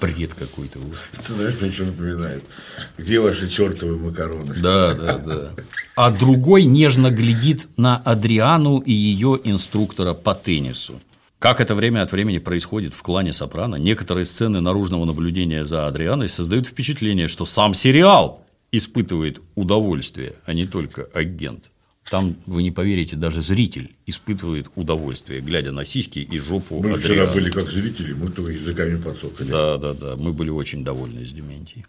бред какой-то. Ты знаешь, мне что напоминает? Где ваши чертовы макароны? Да, да, да. А другой нежно глядит на Адриану и ее инструктора по теннису. Как это время от времени происходит в клане Сопрано, некоторые сцены наружного наблюдения за Адрианой создают впечатление, что сам сериал испытывает удовольствие, а не только агент. Там, вы не поверите, даже зритель испытывает удовольствие, глядя на сиськи и жопу Мы Адриана. вчера были как зрители, мы только языками подсокали. Да, да, да, мы были очень довольны с Дементией.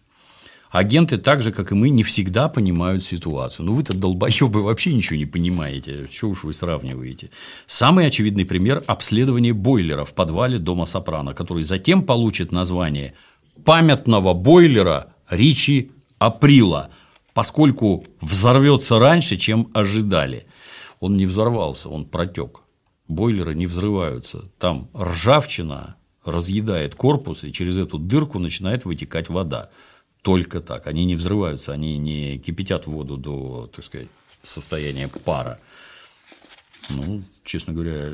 Агенты, так же, как и мы, не всегда понимают ситуацию. Ну, вы-то долбоебы вообще ничего не понимаете. Что уж вы сравниваете? Самый очевидный пример – обследование бойлера в подвале дома Сопрано, который затем получит название памятного бойлера Ричи Априла – поскольку взорвется раньше, чем ожидали. Он не взорвался, он протек. Бойлеры не взрываются. Там ржавчина разъедает корпус, и через эту дырку начинает вытекать вода. Только так. Они не взрываются, они не кипятят воду до, так сказать, состояния пара. Ну, честно говоря,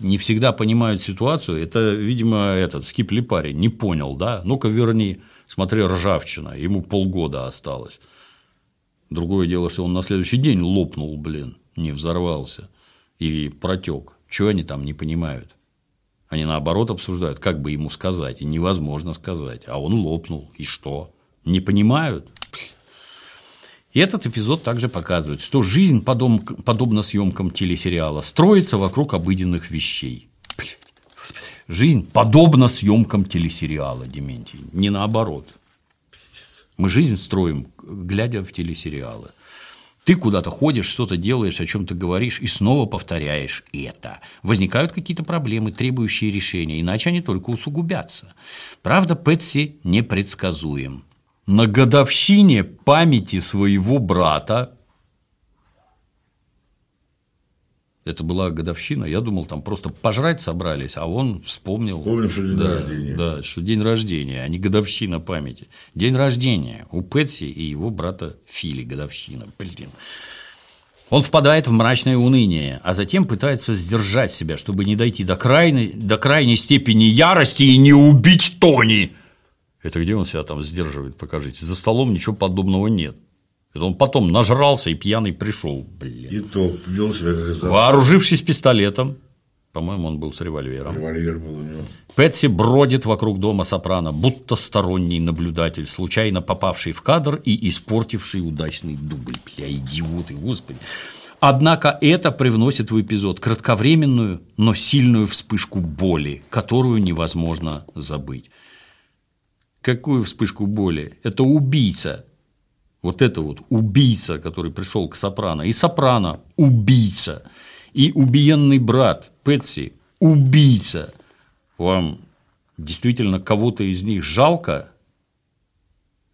не всегда понимают ситуацию. Это, видимо, этот скипли парень не понял, да? Ну-ка верни. Смотри, ржавчина, ему полгода осталось. Другое дело, что он на следующий день лопнул, блин, не взорвался и протек. Чего они там не понимают? Они наоборот обсуждают, как бы ему сказать, и невозможно сказать. А он лопнул, и что? Не понимают? И этот эпизод также показывает, что жизнь, подобно съемкам телесериала, строится вокруг обыденных вещей. Жизнь подобна съемкам телесериала, Дементий, не наоборот. Мы жизнь строим, глядя в телесериалы. Ты куда-то ходишь, что-то делаешь, о чем-то говоришь, и снова повторяешь это. Возникают какие-то проблемы, требующие решения, иначе они только усугубятся. Правда, Пэтси непредсказуем. На годовщине памяти своего брата Это была годовщина, я думал, там просто пожрать собрались, а он вспомнил. Помню, что день да, рождения. Да, что день рождения, а не годовщина памяти. День рождения у Пэтси и его брата Фили годовщина. Блин. Он впадает в мрачное уныние, а затем пытается сдержать себя, чтобы не дойти до крайней, до крайней степени ярости и не убить Тони. Это где он себя там сдерживает, покажите. За столом ничего подобного нет. Это он потом нажрался и пьяный пришел, блин. И то вел себя как Вооружившись пистолетом, по-моему, он был с револьвером. Револьвер был у него. Пэтси бродит вокруг дома Сопрано, будто сторонний наблюдатель, случайно попавший в кадр и испортивший удачный дубль. Бля, идиоты, господи. Однако это привносит в эпизод кратковременную, но сильную вспышку боли, которую невозможно забыть. Какую вспышку боли? Это убийца, вот это вот убийца, который пришел к Сопрано, и Сопрано – убийца, и убиенный брат Пэтси – убийца. Вам действительно кого-то из них жалко?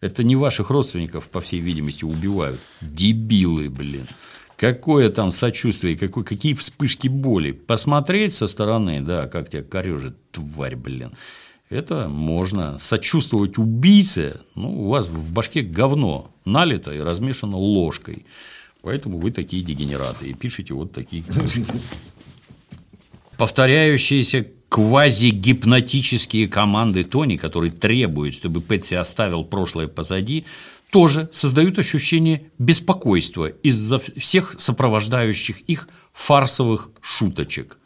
Это не ваших родственников, по всей видимости, убивают. Дебилы, блин. Какое там сочувствие, какой, какие вспышки боли. Посмотреть со стороны, да, как тебя корежит, тварь, блин. Это можно. Сочувствовать убийце, ну, у вас в башке говно налито и размешано ложкой. Поэтому вы такие дегенераты и пишете вот такие книжки. Повторяющиеся квазигипнотические команды Тони, которые требуют, чтобы Пэтси оставил прошлое позади, тоже создают ощущение беспокойства из-за всех сопровождающих их фарсовых шуточек.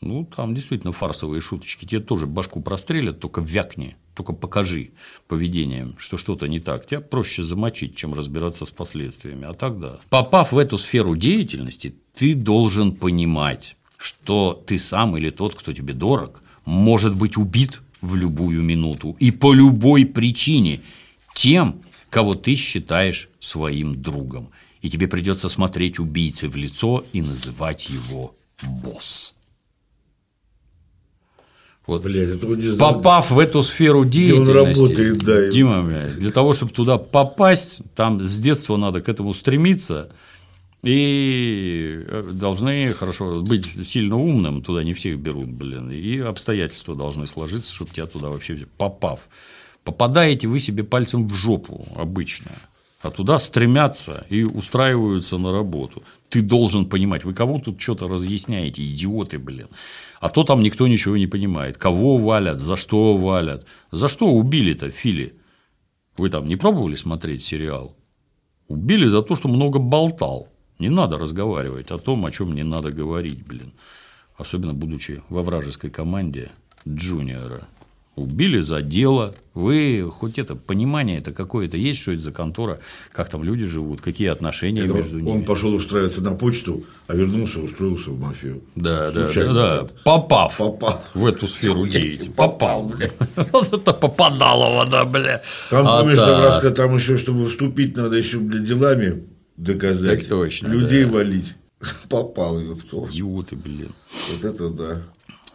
Ну, там действительно фарсовые шуточки. Тебе тоже башку прострелят, только вякни, только покажи поведением, что что-то не так. Тебя проще замочить, чем разбираться с последствиями. А тогда, попав в эту сферу деятельности, ты должен понимать, что ты сам или тот, кто тебе дорог, может быть убит в любую минуту и по любой причине тем, кого ты считаешь своим другом. И тебе придется смотреть убийце в лицо и называть его босс. Вот. Блядь, это не знаю, Попав в эту сферу где он деятельности, работает, да. Дима, блядь, для того, чтобы туда попасть, там с детства надо к этому стремиться, и э, должны хорошо быть сильно умным, туда не всех берут, блин, и обстоятельства должны сложиться, чтобы тебя туда вообще попав. Попадаете вы себе пальцем в жопу обычно, а туда стремятся и устраиваются на работу. Ты должен понимать, вы кого тут что-то разъясняете, идиоты, блин. А то там никто ничего не понимает. Кого валят, за что валят. За что убили-то Фили? Вы там не пробовали смотреть сериал? Убили за то, что много болтал. Не надо разговаривать о том, о чем не надо говорить, блин. Особенно будучи во вражеской команде джуниора. Убили за дело. Вы хоть это понимание это какое-то есть, что это за контора, как там люди живут, какие отношения Это между он ними. пошел устраиваться на почту, а вернулся, устроился в мафию. Да, да, да, да. Попав Попал. в эту сферу деятельности. Попал, бля. Вот это попадалово, да, бля. Там, А помнишь, там, раз, там еще, чтобы вступить, надо еще для делами доказать. Так точно, Людей да. валить. Попал ее в то. Идиоты, блин. Вот это да.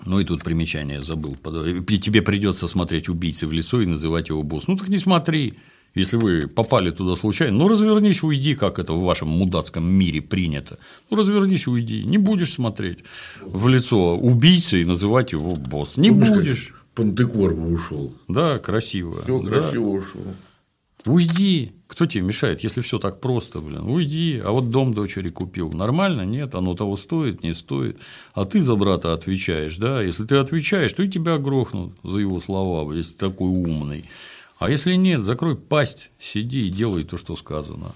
Ну и тут примечание забыл. Тебе придется смотреть убийцы в лицо и называть его босс. Ну так не смотри. Если вы попали туда случайно, ну развернись, уйди, как это в вашем мудацком мире принято. Ну развернись, уйди. Не будешь смотреть в лицо убийцы и называть его босс. Не Помнишь, как будешь. Пантекор бы ушел. Да, красиво. Все Да. красиво ушел. Уйди. Кто тебе мешает, если все так просто, блин? Уйди. А вот дом дочери купил. Нормально? Нет. Оно того стоит, не стоит. А ты за брата отвечаешь, да? Если ты отвечаешь, то и тебя грохнут за его слова, если ты такой умный. А если нет, закрой пасть, сиди и делай то, что сказано.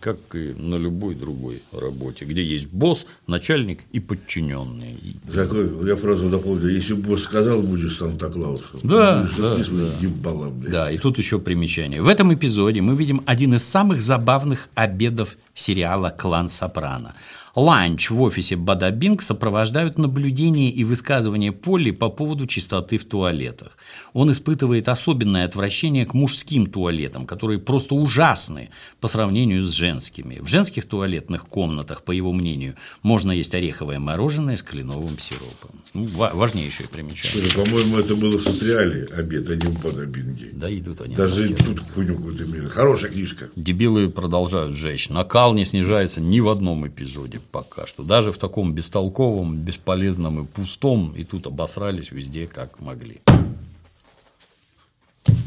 Как и на любой другой работе, где есть босс, начальник и подчиненные. Закрой, я фразу дополню. Если босс сказал, будешь Санта-Клаусом. Да, Будешь да, ебало, блядь. Да, и тут еще примечание. В этом эпизоде мы видим один из самых забавных обедов сериала «Клан Сопрано». Ланч в офисе Бадабинг сопровождают наблюдения и высказывания Полли по поводу чистоты в туалетах. Он испытывает особенное отвращение к мужским туалетам, которые просто ужасны по сравнению с женскими. В женских туалетных комнатах, по его мнению, можно есть ореховое мороженое с кленовым сиропом. Ну, ва- важнейшее примечание. По-моему, это было в социале обед, а не в Бадабинге. Да идут они. Даже тут хуйню какую-то. Хорошая книжка. Дебилы продолжают жечь. Накал не снижается ни в одном эпизоде пока что. Даже в таком бестолковом, бесполезном и пустом. И тут обосрались везде, как могли.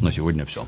На сегодня все.